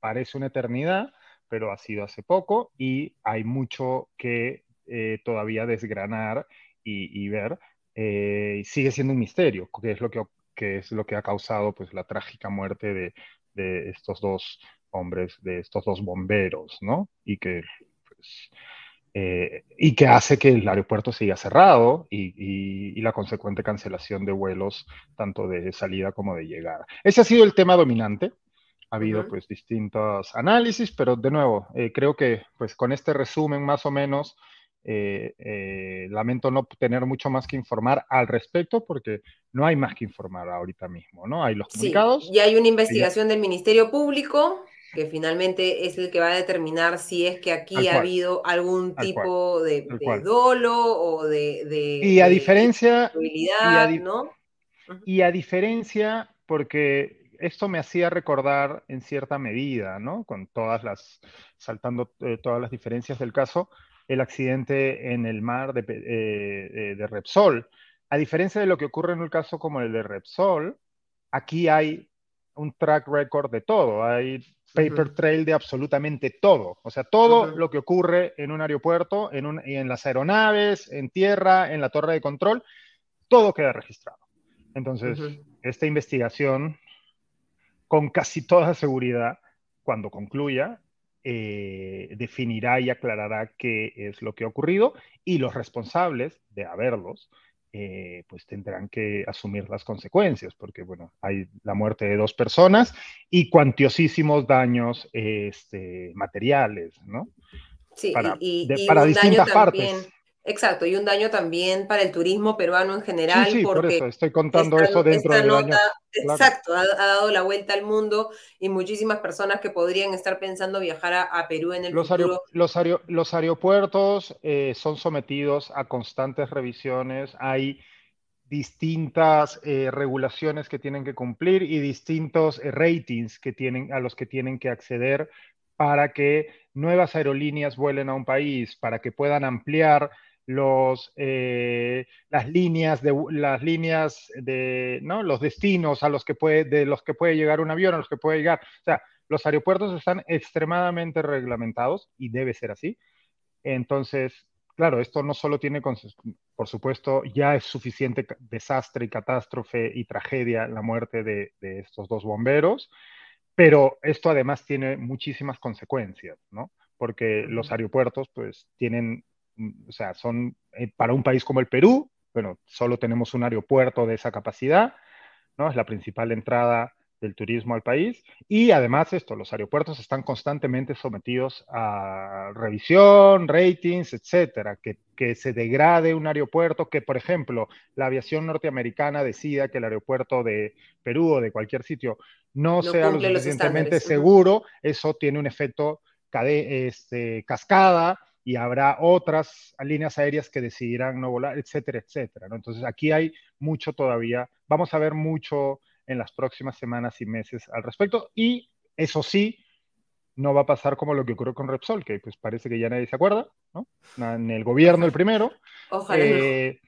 S5: parece una eternidad, pero ha sido hace poco y hay mucho que eh, todavía desgranar y, ver. Eh, sigue siendo un misterio, que es lo que, es lo que ha causado pues, la trágica muerte de, de estos dos hombres, de estos dos bomberos, ¿no? Y que pues, eh, y que hace que el aeropuerto siga cerrado y, la consecuente cancelación de vuelos tanto de salida como de llegada. Ese ha sido el tema dominante. Ha habido pues distintos análisis, pero de nuevo, eh, creo que pues con este resumen más o menos, eh, lamento no tener mucho más que informar al respecto porque no hay más que informar ahorita mismo, ¿no? Hay los comunicados.
S1: Sí, y hay una investigación del Ministerio Público que finalmente es el que va a determinar si es que aquí ha habido algún tipo de, dolo o de,
S5: y a diferencia
S1: y ¿no?
S5: Y a diferencia, porque esto me hacía recordar en cierta medida, ¿no? Con todas las, saltando eh, todas las diferencias del caso, el accidente en el mar de, eh, de Repsol. A diferencia de lo que ocurre en un caso como el de Repsol, aquí hay un track record de todo. Hay paper trail de absolutamente todo. O sea, todo lo que ocurre en un aeropuerto, en, un, en las aeronaves, en tierra, en la torre de control, todo queda registrado. Entonces, esta investigación, con casi toda seguridad, cuando concluya, eh, definirá y aclarará qué es lo que ha ocurrido y los responsables de haberlos eh, pues tendrán que asumir las consecuencias, porque bueno, hay la muerte de dos personas y cuantiosísimos daños este, materiales, ¿no?
S1: Sí, para, y, para distintas partes. Exacto, y un daño también para el turismo peruano en general.
S5: Sí, porque por eso estoy contando eso dentro del año.
S1: Exacto, ha, dado la vuelta al mundo y muchísimas personas que podrían estar pensando viajar a, Perú en el
S5: los
S1: futuro.
S5: los, los, aeropuertos eh, son sometidos a constantes revisiones, hay distintas eh, regulaciones que tienen que cumplir y distintos eh, ratings que tienen, a los que tienen que acceder para que nuevas aerolíneas vuelen a un país, para que puedan ampliar los, eh, las líneas de las líneas de ¿no? los destinos a los que puede de los que puede llegar un avión a los que puede llegar. O sea los aeropuertos están extremadamente reglamentados y debe ser así. Entonces claro esto no solo tiene por supuesto ya es suficiente desastre y catástrofe y tragedia la muerte de, estos dos bomberos pero esto además tiene muchísimas consecuencias no porque los aeropuertos pues tienen o sea, son eh, para un país como el Perú, bueno, solo tenemos un aeropuerto de esa capacidad, ¿no? Es la principal entrada del turismo al país. Y además esto, los aeropuertos están constantemente sometidos a revisión, ratings, etcétera, que, que, se degrade un aeropuerto, que por ejemplo la aviación norteamericana decida que el aeropuerto de Perú o de cualquier sitio no, sea lo suficientemente seguro, eso tiene un efecto este, cascada y habrá otras líneas aéreas que decidirán no volar, etcétera, etcétera. Entonces aquí hay mucho todavía, vamos a ver mucho en las próximas semanas y meses al respecto y eso sí, no va a pasar como lo que ocurrió con Repsol, que pues parece que ya nadie se acuerda, ¿no? En el gobierno el primero.
S1: Ojalá.
S5: Eh,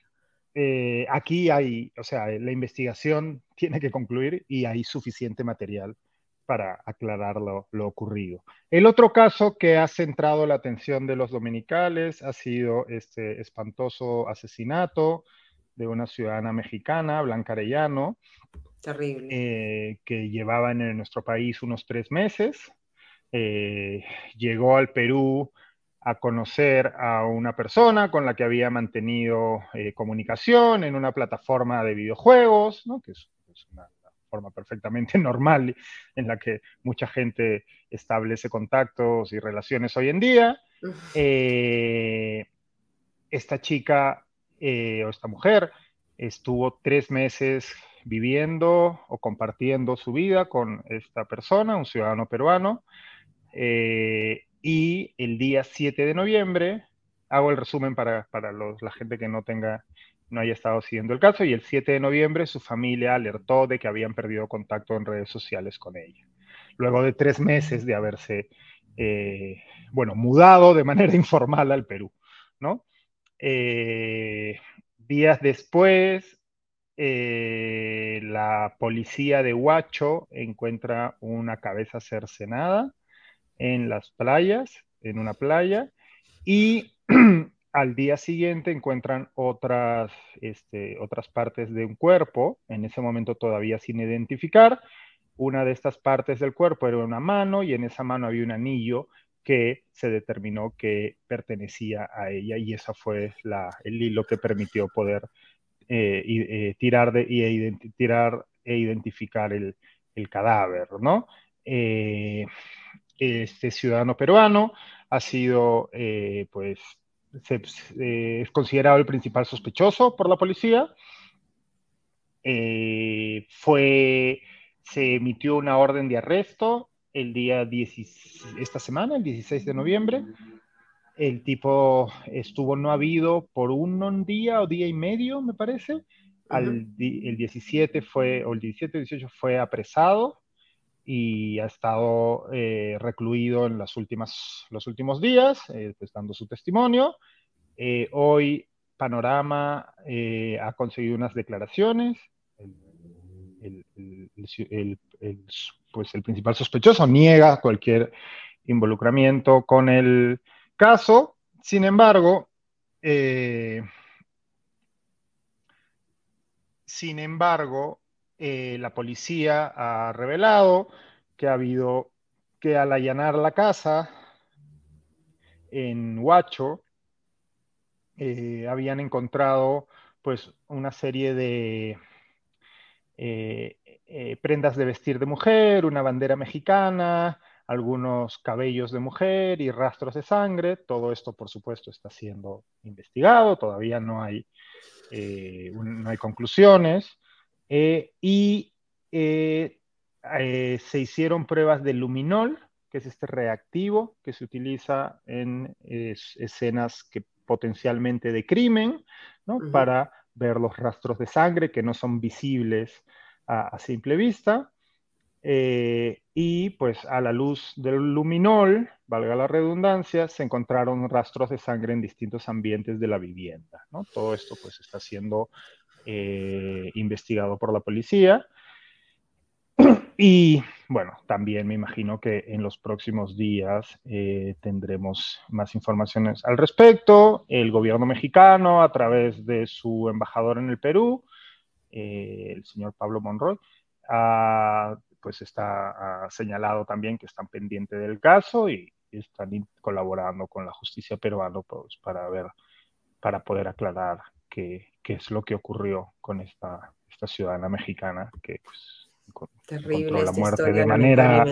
S5: eh, aquí hay, o sea, la investigación tiene que concluir y hay suficiente material para aclarar lo, ocurrido. El otro caso que ha centrado la atención de los dominicales ha sido este espantoso asesinato de una ciudadana mexicana, Blanca Arellano,
S1: Terrible.
S5: Eh, que llevaba en nuestro país unos tres meses. Eh, llegó al Perú a conocer a una persona con la que había mantenido eh, comunicación en una plataforma de videojuegos, ¿no? que es, una, forma perfectamente normal en la que mucha gente establece contactos y relaciones hoy en día. esta chica o esta mujer estuvo tres meses viviendo o compartiendo su vida con esta persona, un ciudadano peruano. Eh, y el día 7 de noviembre, hago el resumen para, la gente que no tenga, no haya estado siguiendo el caso, y el 7 de noviembre su familia alertó de que habían perdido contacto en redes sociales con ella. Luego de tres meses de haberse, eh, bueno, mudado de manera informal al Perú, ¿no? Eh, días después, eh, la policía de Huacho encuentra una cabeza cercenada en las playas, en una playa, y al día siguiente encuentran otras, este, otras partes de un cuerpo, en ese momento todavía sin identificar. Una de estas partes del cuerpo era una mano y en esa mano había un anillo que se determinó que pertenecía a ella y esa fue la, el hilo que permitió poder eh, eh, tirar, de, y tirar e identificar el, cadáver, ¿no? Eh, este ciudadano peruano ha sido, pues, es considerado el principal sospechoso por la policía. fue, se emitió una orden de arresto el día 10, esta semana, el 16 de noviembre, el tipo estuvo no habido por un día o día y medio, me parece. el 17 fue, o el 17 18 fue apresado y ha estado eh, recluido en las últimas, los últimos días, eh, pues, dando su testimonio. Eh, hoy Panorama ha conseguido unas declaraciones. pues el principal sospechoso niega cualquier involucramiento con el caso. Sin embargo, eh, sin embargo, eh, la policía ha revelado que ha habido que al allanar la casa en Huacho, eh, habían encontrado pues una serie de prendas de vestir de mujer, una bandera mexicana, algunos cabellos de mujer y rastros de sangre. Todo esto, por supuesto, está siendo investigado, todavía no hay, eh, no hay conclusiones. Eh, y eh, se hicieron pruebas de luminol, que es este reactivo que se utiliza en escenas que potencialmente de crimen, para ver los rastros de sangre que no son visibles a simple vista. Eh, y pues a la luz del luminol, valga la redundancia, se encontraron rastros de sangre en distintos ambientes de la vivienda. ¿no? Todo esto pues está siendo eh, investigado por la policía. Y bueno, también me imagino que en los próximos días eh, tendremos más informaciones al respecto. El gobierno mexicano, a través de su embajador en el Perú, el señor Pablo Monroy, pues está señalado también que están pendientes del caso y, están colaborando con la justicia peruana pues, para ver, para poder aclarar qué, es lo que ocurrió con esta, esta ciudadana mexicana que pues, encontró la muerte de manera,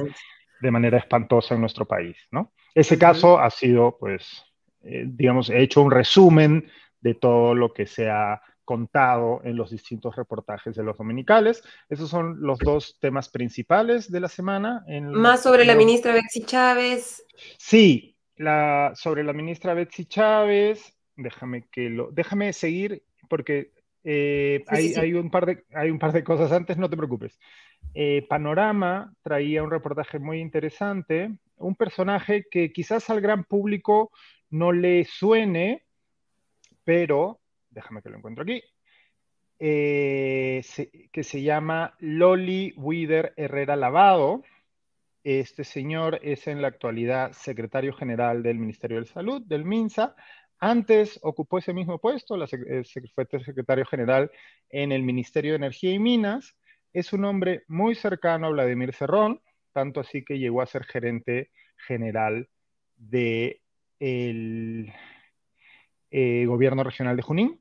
S5: de manera espantosa en nuestro país, ¿no? Ese caso ha sido, pues, eh, digamos, he hecho un resumen de todo lo que se ha contado en los distintos reportajes de los dominicales. Esos son los dos temas principales de la semana.
S1: Más sobre la ministra Betsy Chávez.
S5: Sí, la, sobre la ministra Betsy Chávez, déjame, que lo, déjame seguir porque eh, hay, un par de, hay un par de cosas antes, no te preocupes. Eh, Panorama traía un reportaje muy interesante un personaje que quizás al gran público no le suene, pero, déjame que lo encuentro aquí, eh, que se llama Loli Wider Herrera Lavado. Este señor es en la actualidad secretario general del Ministerio de Salud, del MINSA. Antes ocupó ese mismo puesto, la, eh, fue secretario general en el Ministerio de Energía y Minas. Es un hombre muy cercano a Vladimir Cerrón, tanto así que llegó a ser gerente general del de eh, gobierno regional de Junín.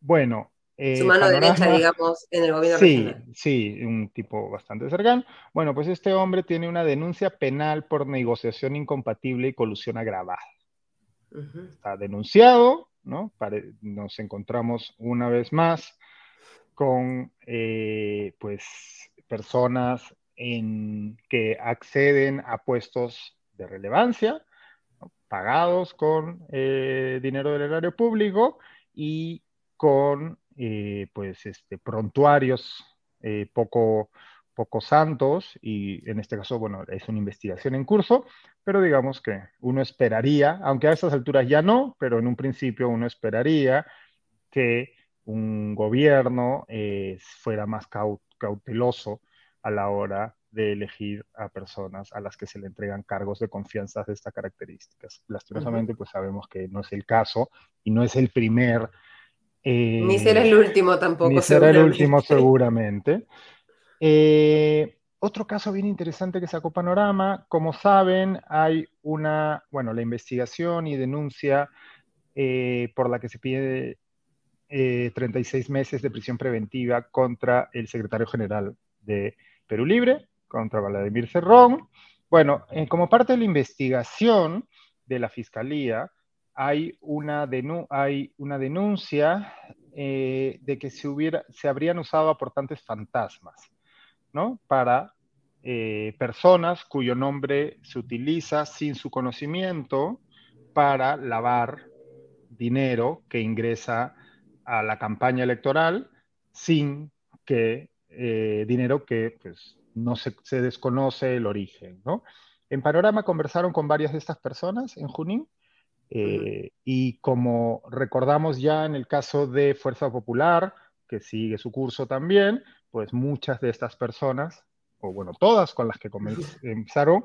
S5: Bueno.
S1: Eh, Su mano derecha, digamos, en el gobierno
S5: sí, regional. Sí, un tipo bastante cercano. Bueno, pues este hombre tiene una denuncia penal por negociación incompatible y colusión agravada. Está denunciado, ¿no? nos encontramos una vez más con, eh, pues, personas en, que acceden a puestos de relevancia, pagados con eh, dinero del erario público y con eh, pues este, prontuarios poco, poco santos y en este caso, bueno, es una investigación en curso, pero digamos que uno esperaría, aunque a estas alturas ya no, pero en un principio uno esperaría que un gobierno fuera más cauteloso a la hora de elegir a personas a las que se le entregan cargos de confianza de estas características. Lastimosamente, pues sabemos que no es el caso y no es el primer...
S1: Eh, ni será el último tampoco.
S5: Ni será el último seguramente. Eh, otro caso bien interesante que sacó Panorama, como saben, hay una, bueno, la investigación y denuncia eh, por la que se pide 36 meses de prisión preventiva contra el secretario general de Perú Libre, contra Vladimir Cerrón. Bueno, eh, como parte de la investigación de la Fiscalía, hay una, hay una denuncia eh, de que se, hubiera, se habrían usado aportantes fantasmas, ¿no? Para eh, personas cuyo nombre se utiliza sin su conocimiento para lavar dinero que ingresa a la campaña electoral sin que dinero que pues, no se, desconoce el origen, ¿no? En Panorama conversaron con varias de estas personas en Junín eh, y como recordamos ya en el caso de Fuerza Popular, que sigue su curso también, pues muchas de estas personas, o bueno, todas con las que comenzaron,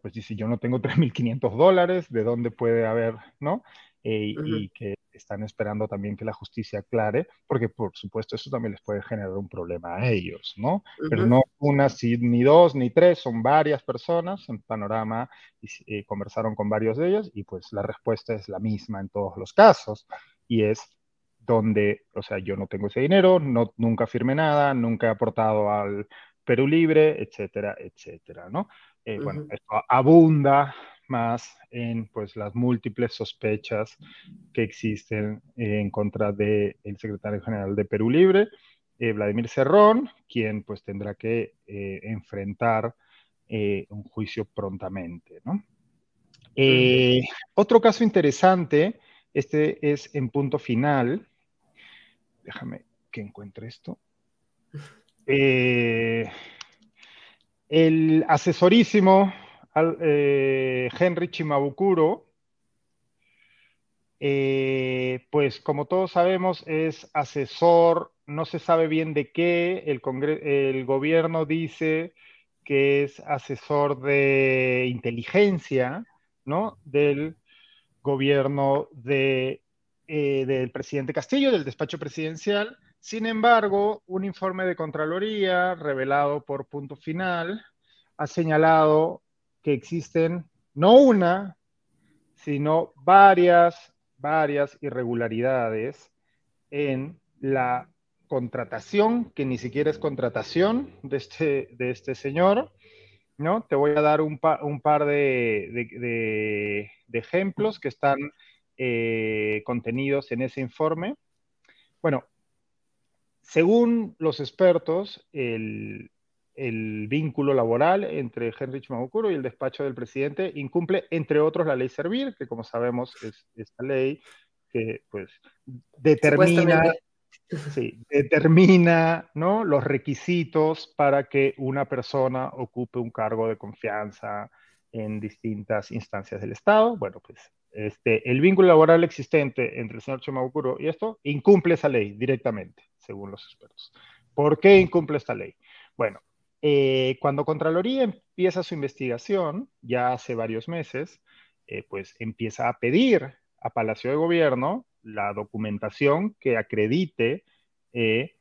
S5: pues dice, yo no tengo 3.500 dólares, ¿de dónde puede haber, no? Eh, y que están esperando también que la justicia aclare, porque por supuesto eso también les puede generar un problema a ellos, ¿no? Pero no una, ni dos, ni tres, son varias personas en Panorama y, eh, conversaron con varios de ellos y pues la respuesta es la misma en todos los casos y es donde, o sea, yo no tengo ese dinero, no, nunca firmé nada, nunca he aportado al Perú Libre, etcétera, etcétera, ¿no? Eh, bueno, esto abunda más en pues, las múltiples sospechas que existen en contra del secretario general de Perú Libre, eh, Vladimir Cerrón, quien pues tendrá que eh, enfrentar un juicio prontamente. otro caso interesante, este es en punto final, déjame que encuentre esto. el asesorísimo eh, Henry Chimabukuro, eh, pues como todos sabemos es asesor, no se sabe bien de qué, el, el gobierno dice que es asesor de inteligencia, ¿no? Del gobierno de, eh, del presidente Castillo, del despacho presidencial. Sin embargo, un informe de Contraloría revelado por Punto Final ha señalado que existen no una, sino varias, varias irregularidades en la contratación, que ni siquiera es contratación de este, de este señor, ¿no? Te voy a dar un, par de, ejemplos que están eh, contenidos en ese informe. Bueno, según los expertos, el, el vínculo laboral entre Henrich Magokuro y el despacho del presidente incumple, entre otros, la ley Servir, que como sabemos es esta ley que pues determina, determina los requisitos para que una persona ocupe un cargo de confianza en distintas instancias del Estado. Bueno, pues este, el vínculo laboral existente entre el señor Chimabukuro y esto incumple esa ley directamente, según los expertos. ¿Por qué incumple esta ley? Bueno, eh, cuando Contraloría empieza su investigación, ya hace varios meses, eh, pues empieza a pedir a Palacio de Gobierno la documentación que acredite eh,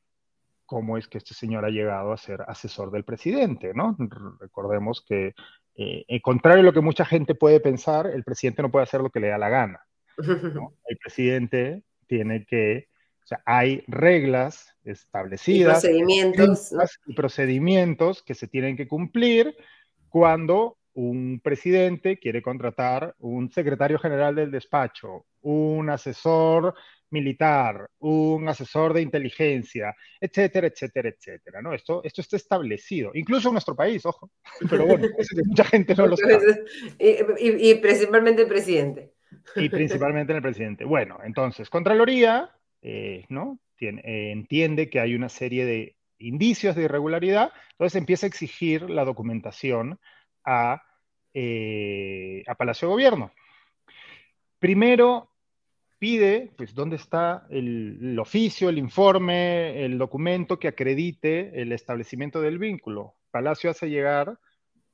S5: cómo es que este señor ha llegado a ser asesor del presidente, ¿no? Recordemos que, eh, contrario a lo que mucha gente puede pensar, el presidente no puede hacer lo que le da la gana. El presidente tiene que, o sea, hay reglas establecidas,
S1: procedimientos,
S5: y procedimientos que se tienen que cumplir cuando un presidente quiere contratar un secretario general del despacho, un asesor militar, un asesor de inteligencia, etcétera, etcétera, etcétera. ¿no? Esto, esto está establecido, incluso en nuestro país, ojo, pero bueno, mucha gente no lo sabe.
S1: Y, principalmente el presidente.
S5: Y principalmente en el presidente. Bueno, entonces, Contraloría eh, ¿no? Eh, entiende que hay una serie de indicios de irregularidad, entonces empieza a exigir la documentación a, eh, a Palacio de Gobierno. Primero, pide, pues, dónde está el, oficio, el informe, el documento que acredite el establecimiento del vínculo. Palacio hace llegar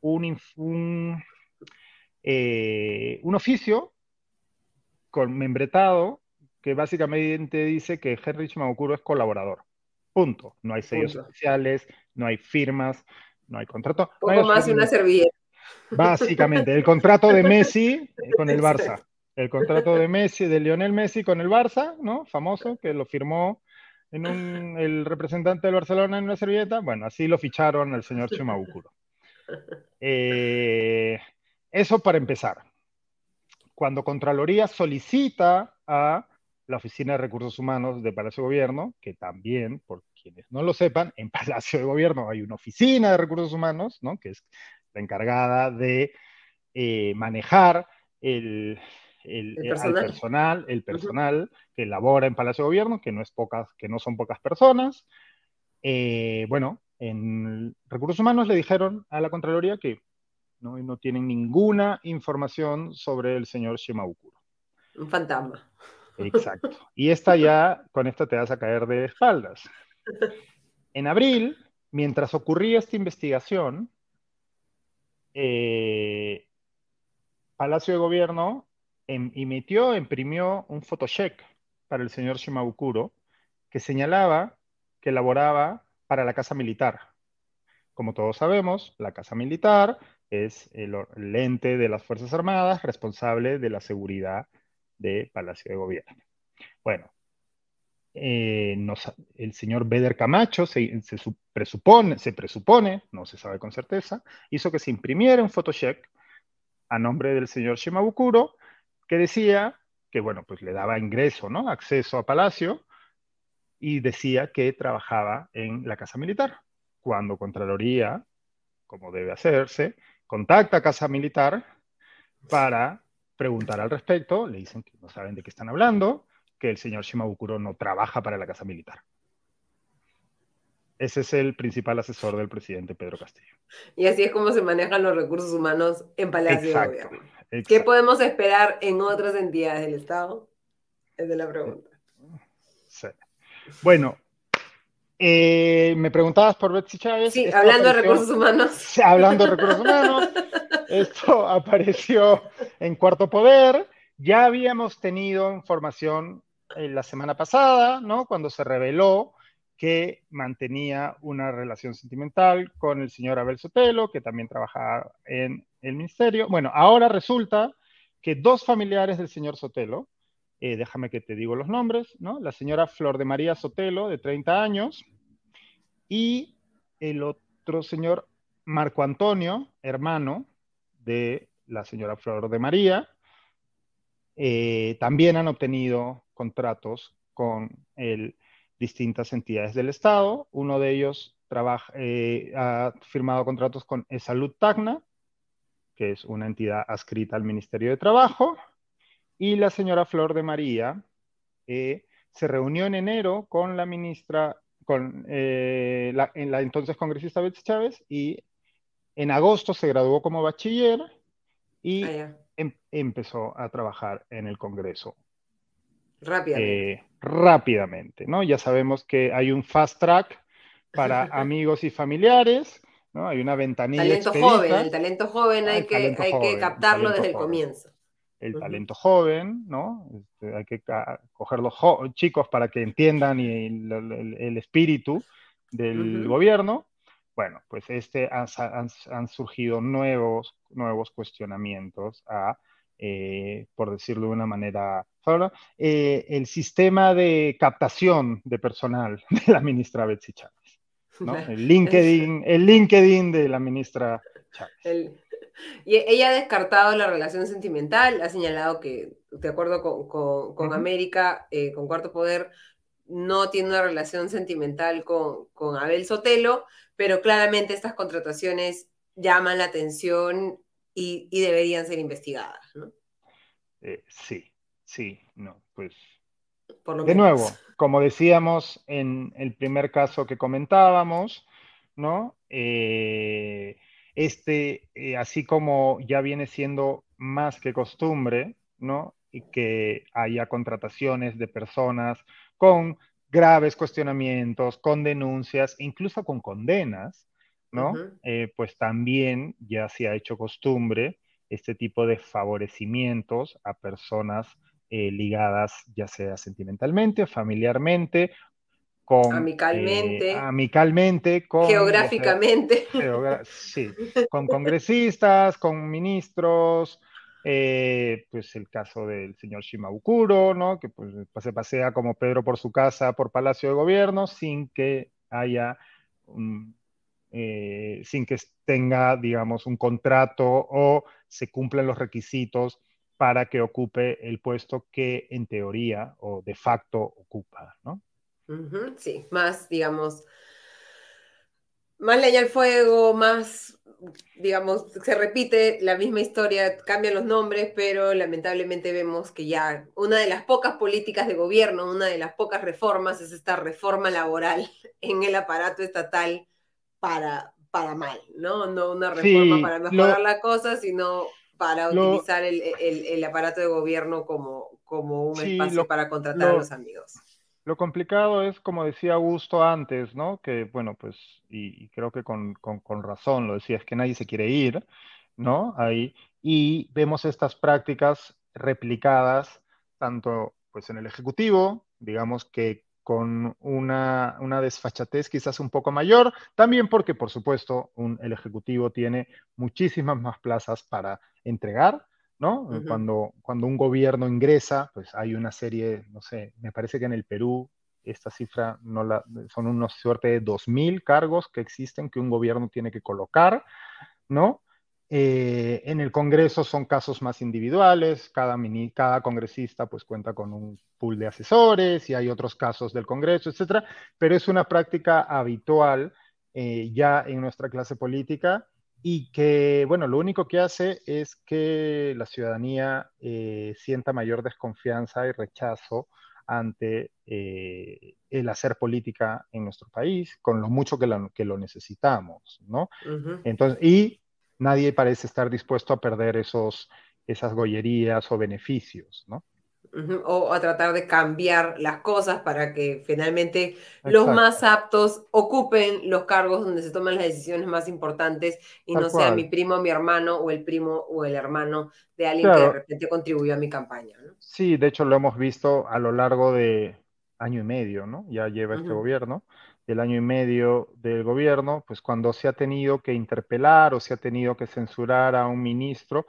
S5: un, un, eh, un oficio con membretado que básicamente dice que Henrich Maukuro es colaborador. Punto. No hay sellos oficiales, no hay firmas, no hay contrato.
S1: Poco más una servilleta.
S5: Básicamente, el contrato de Messi con el Barça el contrato de Messi, de Lionel Messi con el Barça, ¿no? Famoso, que lo firmó en un, el representante del Barcelona en una servilleta. Bueno, así lo ficharon al señor Chimabukuro. Eh, eso para empezar. Cuando Contraloría solicita a la Oficina de Recursos Humanos de Palacio de Gobierno, que también, por quienes no lo sepan, en Palacio de Gobierno hay una oficina de recursos humanos, ¿no? que es la encargada de eh, manejar el, el, eh, personal, el personal que labora en Palacio de Gobierno, que no, es pocas, que no son pocas personas. Eh, bueno, en Recursos Humanos le dijeron a la Contraloría que no, no tienen ninguna información sobre el señor Shimabukuro.
S1: Un fantasma.
S5: Exacto. Y esta ya, con esta te vas a caer de espaldas. En abril, mientras ocurría esta investigación, eh, Palacio de Gobierno emitió, imprimió un photocheck para el señor Shimabukuro que señalaba que laboraba para la Casa Militar. Como todos sabemos, la Casa Militar es el, ente de las Fuerzas Armadas responsable de la seguridad de Palacio de Gobierno. Bueno, eh, el señor Beder Camacho se, presupone, se presupone, no se sabe con certeza, hizo que se imprimiera un photocheck a nombre del señor Shimabukuro que decía que, bueno, pues le daba ingreso, ¿no? Acceso a Palacio y decía que trabajaba en la Casa Militar. Cuando Contraloría, como debe hacerse, contacta a Casa Militar para preguntar al respecto, le dicen que no saben de qué están hablando, que el señor Shimabukuro no trabaja para la Casa Militar. Ese es el principal asesor del presidente Pedro Castillo.
S1: Y así es como se manejan los recursos humanos en Palacio de Gobierno. ¿Qué podemos esperar en otras entidades del Estado? Es de la pregunta.
S5: Bueno, eh, me preguntabas por Betsy Chávez.
S1: Sí, hablando de recursos humanos.
S5: Hablando de recursos humanos. esto apareció en Cuarto Poder. Ya habíamos tenido información eh, la semana pasada, ¿no? Cuando se reveló que mantenía una relación sentimental con el señor Abel Sotelo, que también trabajaba en el ministerio. Bueno, ahora resulta que dos familiares del señor Sotelo, eh, déjame que te digo los nombres, ¿no? La señora Flor de María Sotelo, de 30 años, y el otro señor Marco Antonio, hermano de la señora Flor de María, eh, también han obtenido contratos con el distintas entidades del Estado. Uno de ellos trabaja, eh, ha firmado contratos con Esalud Tacna, que es una entidad adscrita al Ministerio de Trabajo, y la señora Flor de María eh, se reunió en enero con la ministra, con eh, la, en la entonces congresista Betsy Chávez, y en agosto se graduó como bachiller y em, empezó a trabajar en el Congreso.
S1: Rápidamente.
S5: Eh, rápidamente, ¿no? Ya sabemos que hay un fast track para amigos y familiares, ¿no? Hay una ventanilla.
S1: Talento joven, el talento joven hay, que, hay que captarlo desde el comienzo.
S5: El talento joven, ¿no? Este, hay que coger los chicos para que entiendan el, espíritu del gobierno. Bueno, pues este han, surgido nuevos, nuevos cuestionamientos a, eh, por decirlo de una manera eh, el sistema de captación de personal de la ministra Betsy Chávez. El, LinkedIn, el LinkedIn de la ministra Chávez.
S1: y ella ha descartado la relación sentimental, ha señalado que, de acuerdo con, América, eh, con Cuarto Poder, no tiene una relación sentimental con, con Abel Sotelo, pero claramente estas contrataciones llaman la atención y, deberían ser investigadas, ¿no?
S5: Eh, sí, sí, no, pues. de nuevo, como decíamos en el primer caso que comentábamos, ¿no? Eh, este, eh, así como ya viene siendo más que costumbre, ¿no? Y que haya contrataciones de personas con graves cuestionamientos, con denuncias, incluso con condenas, ¿no? Eh, pues también ya se ha hecho costumbre este tipo de favorecimientos a personas eh, ligadas ya sea sentimentalmente, o familiarmente, con,
S1: amicalmente,
S5: eh, amicalmente con,
S1: geográficamente,
S5: sí, con congresistas, con ministros, eh, pues el caso del señor Shimabukuro, ¿no? que pues, se pasea como Pedro por su casa, por Palacio de Gobierno, sin que haya, eh, sin que tenga, digamos, un contrato o se cumplan los requisitos para que ocupe el puesto que en teoría o de facto ocupa, ¿no?
S1: sí, más, digamos, más leña al fuego, más digamos, se repite la misma historia, cambian los nombres, pero lamentablemente vemos que ya una de las pocas políticas de gobierno, una de las pocas reformas es esta reforma laboral en el aparato estatal para, para mal, ¿no? No una reforma para mejorar la cosa, sino para utilizar el, aparato de gobierno como, como un espacio para contratar a los amigos.
S5: Lo complicado es, como decía Augusto antes, ¿no? Que, bueno, pues, y, creo que con, razón lo decía, es que nadie se quiere ir, ¿no? Ahí, y vemos estas prácticas replicadas tanto, pues, en el Ejecutivo, digamos que con una, una, desfachatez quizás un poco mayor, también porque, por supuesto, el Ejecutivo tiene muchísimas más plazas para entregar, ¿no? cuando, cuando un gobierno ingresa, pues hay una serie, no sé, me parece que en el Perú esta cifra no la, son unos suerte de 2.000 cargos que existen que un gobierno tiene que colocar, ¿no? Eh, en el Congreso son casos más individuales, cada, mini, cada congresista pues cuenta con un pool de asesores y hay otros casos del Congreso, etcétera, pero es una práctica habitual eh, ya en nuestra clase política y que, bueno, lo único que hace es que la ciudadanía eh, sienta mayor desconfianza y rechazo ante eh, el hacer política en nuestro país, con lo mucho que lo, que lo necesitamos, ¿no? Entonces, y nadie parece estar dispuesto a perder esos, esas gollerías o beneficios, ¿no?
S1: o a tratar de cambiar las cosas para que finalmente los más aptos ocupen los cargos donde se toman las decisiones más importantes y no sea mi primo, mi hermano o el primo o el hermano de alguien que de repente contribuyó a mi campaña.
S5: Sí, de hecho lo hemos visto a lo largo de año y medio, ¿no? Ya lleva este gobierno, el año y medio del gobierno, pues cuando se ha tenido que interpelar o se ha tenido que censurar a un ministro,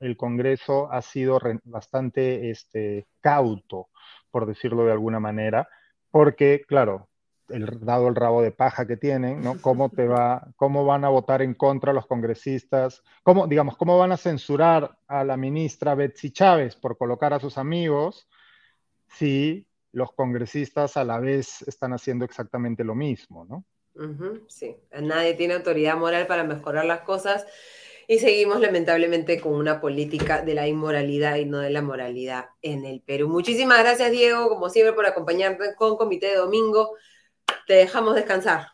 S5: el, Congreso ha sido bastante este, cauto, por decirlo de alguna manera, porque, claro, dado el rabo de paja que tienen. ¿Cómo, te va, ¿Cómo van a votar en contra los congresistas? ¿Cómo, digamos, cómo van a censurar a la ministra Betsy Chávez por colocar a sus amigos si los congresistas a la vez están haciendo exactamente lo mismo, ¿no?
S1: sí, nadie tiene autoridad moral para mejorar las cosas y seguimos lamentablemente con una política de la inmoralidad y no de la moralidad en el Perú. Muchísimas gracias, Diego, como siempre, por acompañarnos con Comité de Domingo. Te dejamos descansar.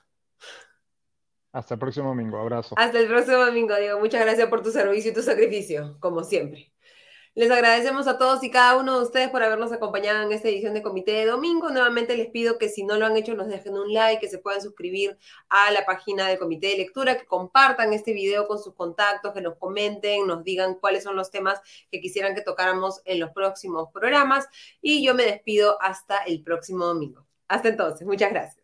S5: Hasta el próximo domingo. Abrazo.
S1: Hasta el próximo domingo, Diego. Muchas gracias por tu servicio y tu sacrificio, como siempre. Les agradecemos a todos y cada uno de ustedes por habernos acompañado en esta edición de Comité de Domingo. Nuevamente les pido que si no lo han hecho nos dejen un like, que se puedan suscribir a la página del Comité de Lectura, que compartan este video con sus contactos, que nos comenten, nos digan cuáles son los temas que quisieran que tocáramos en los próximos programas. Y yo me despido hasta el próximo domingo. Hasta entonces, muchas gracias.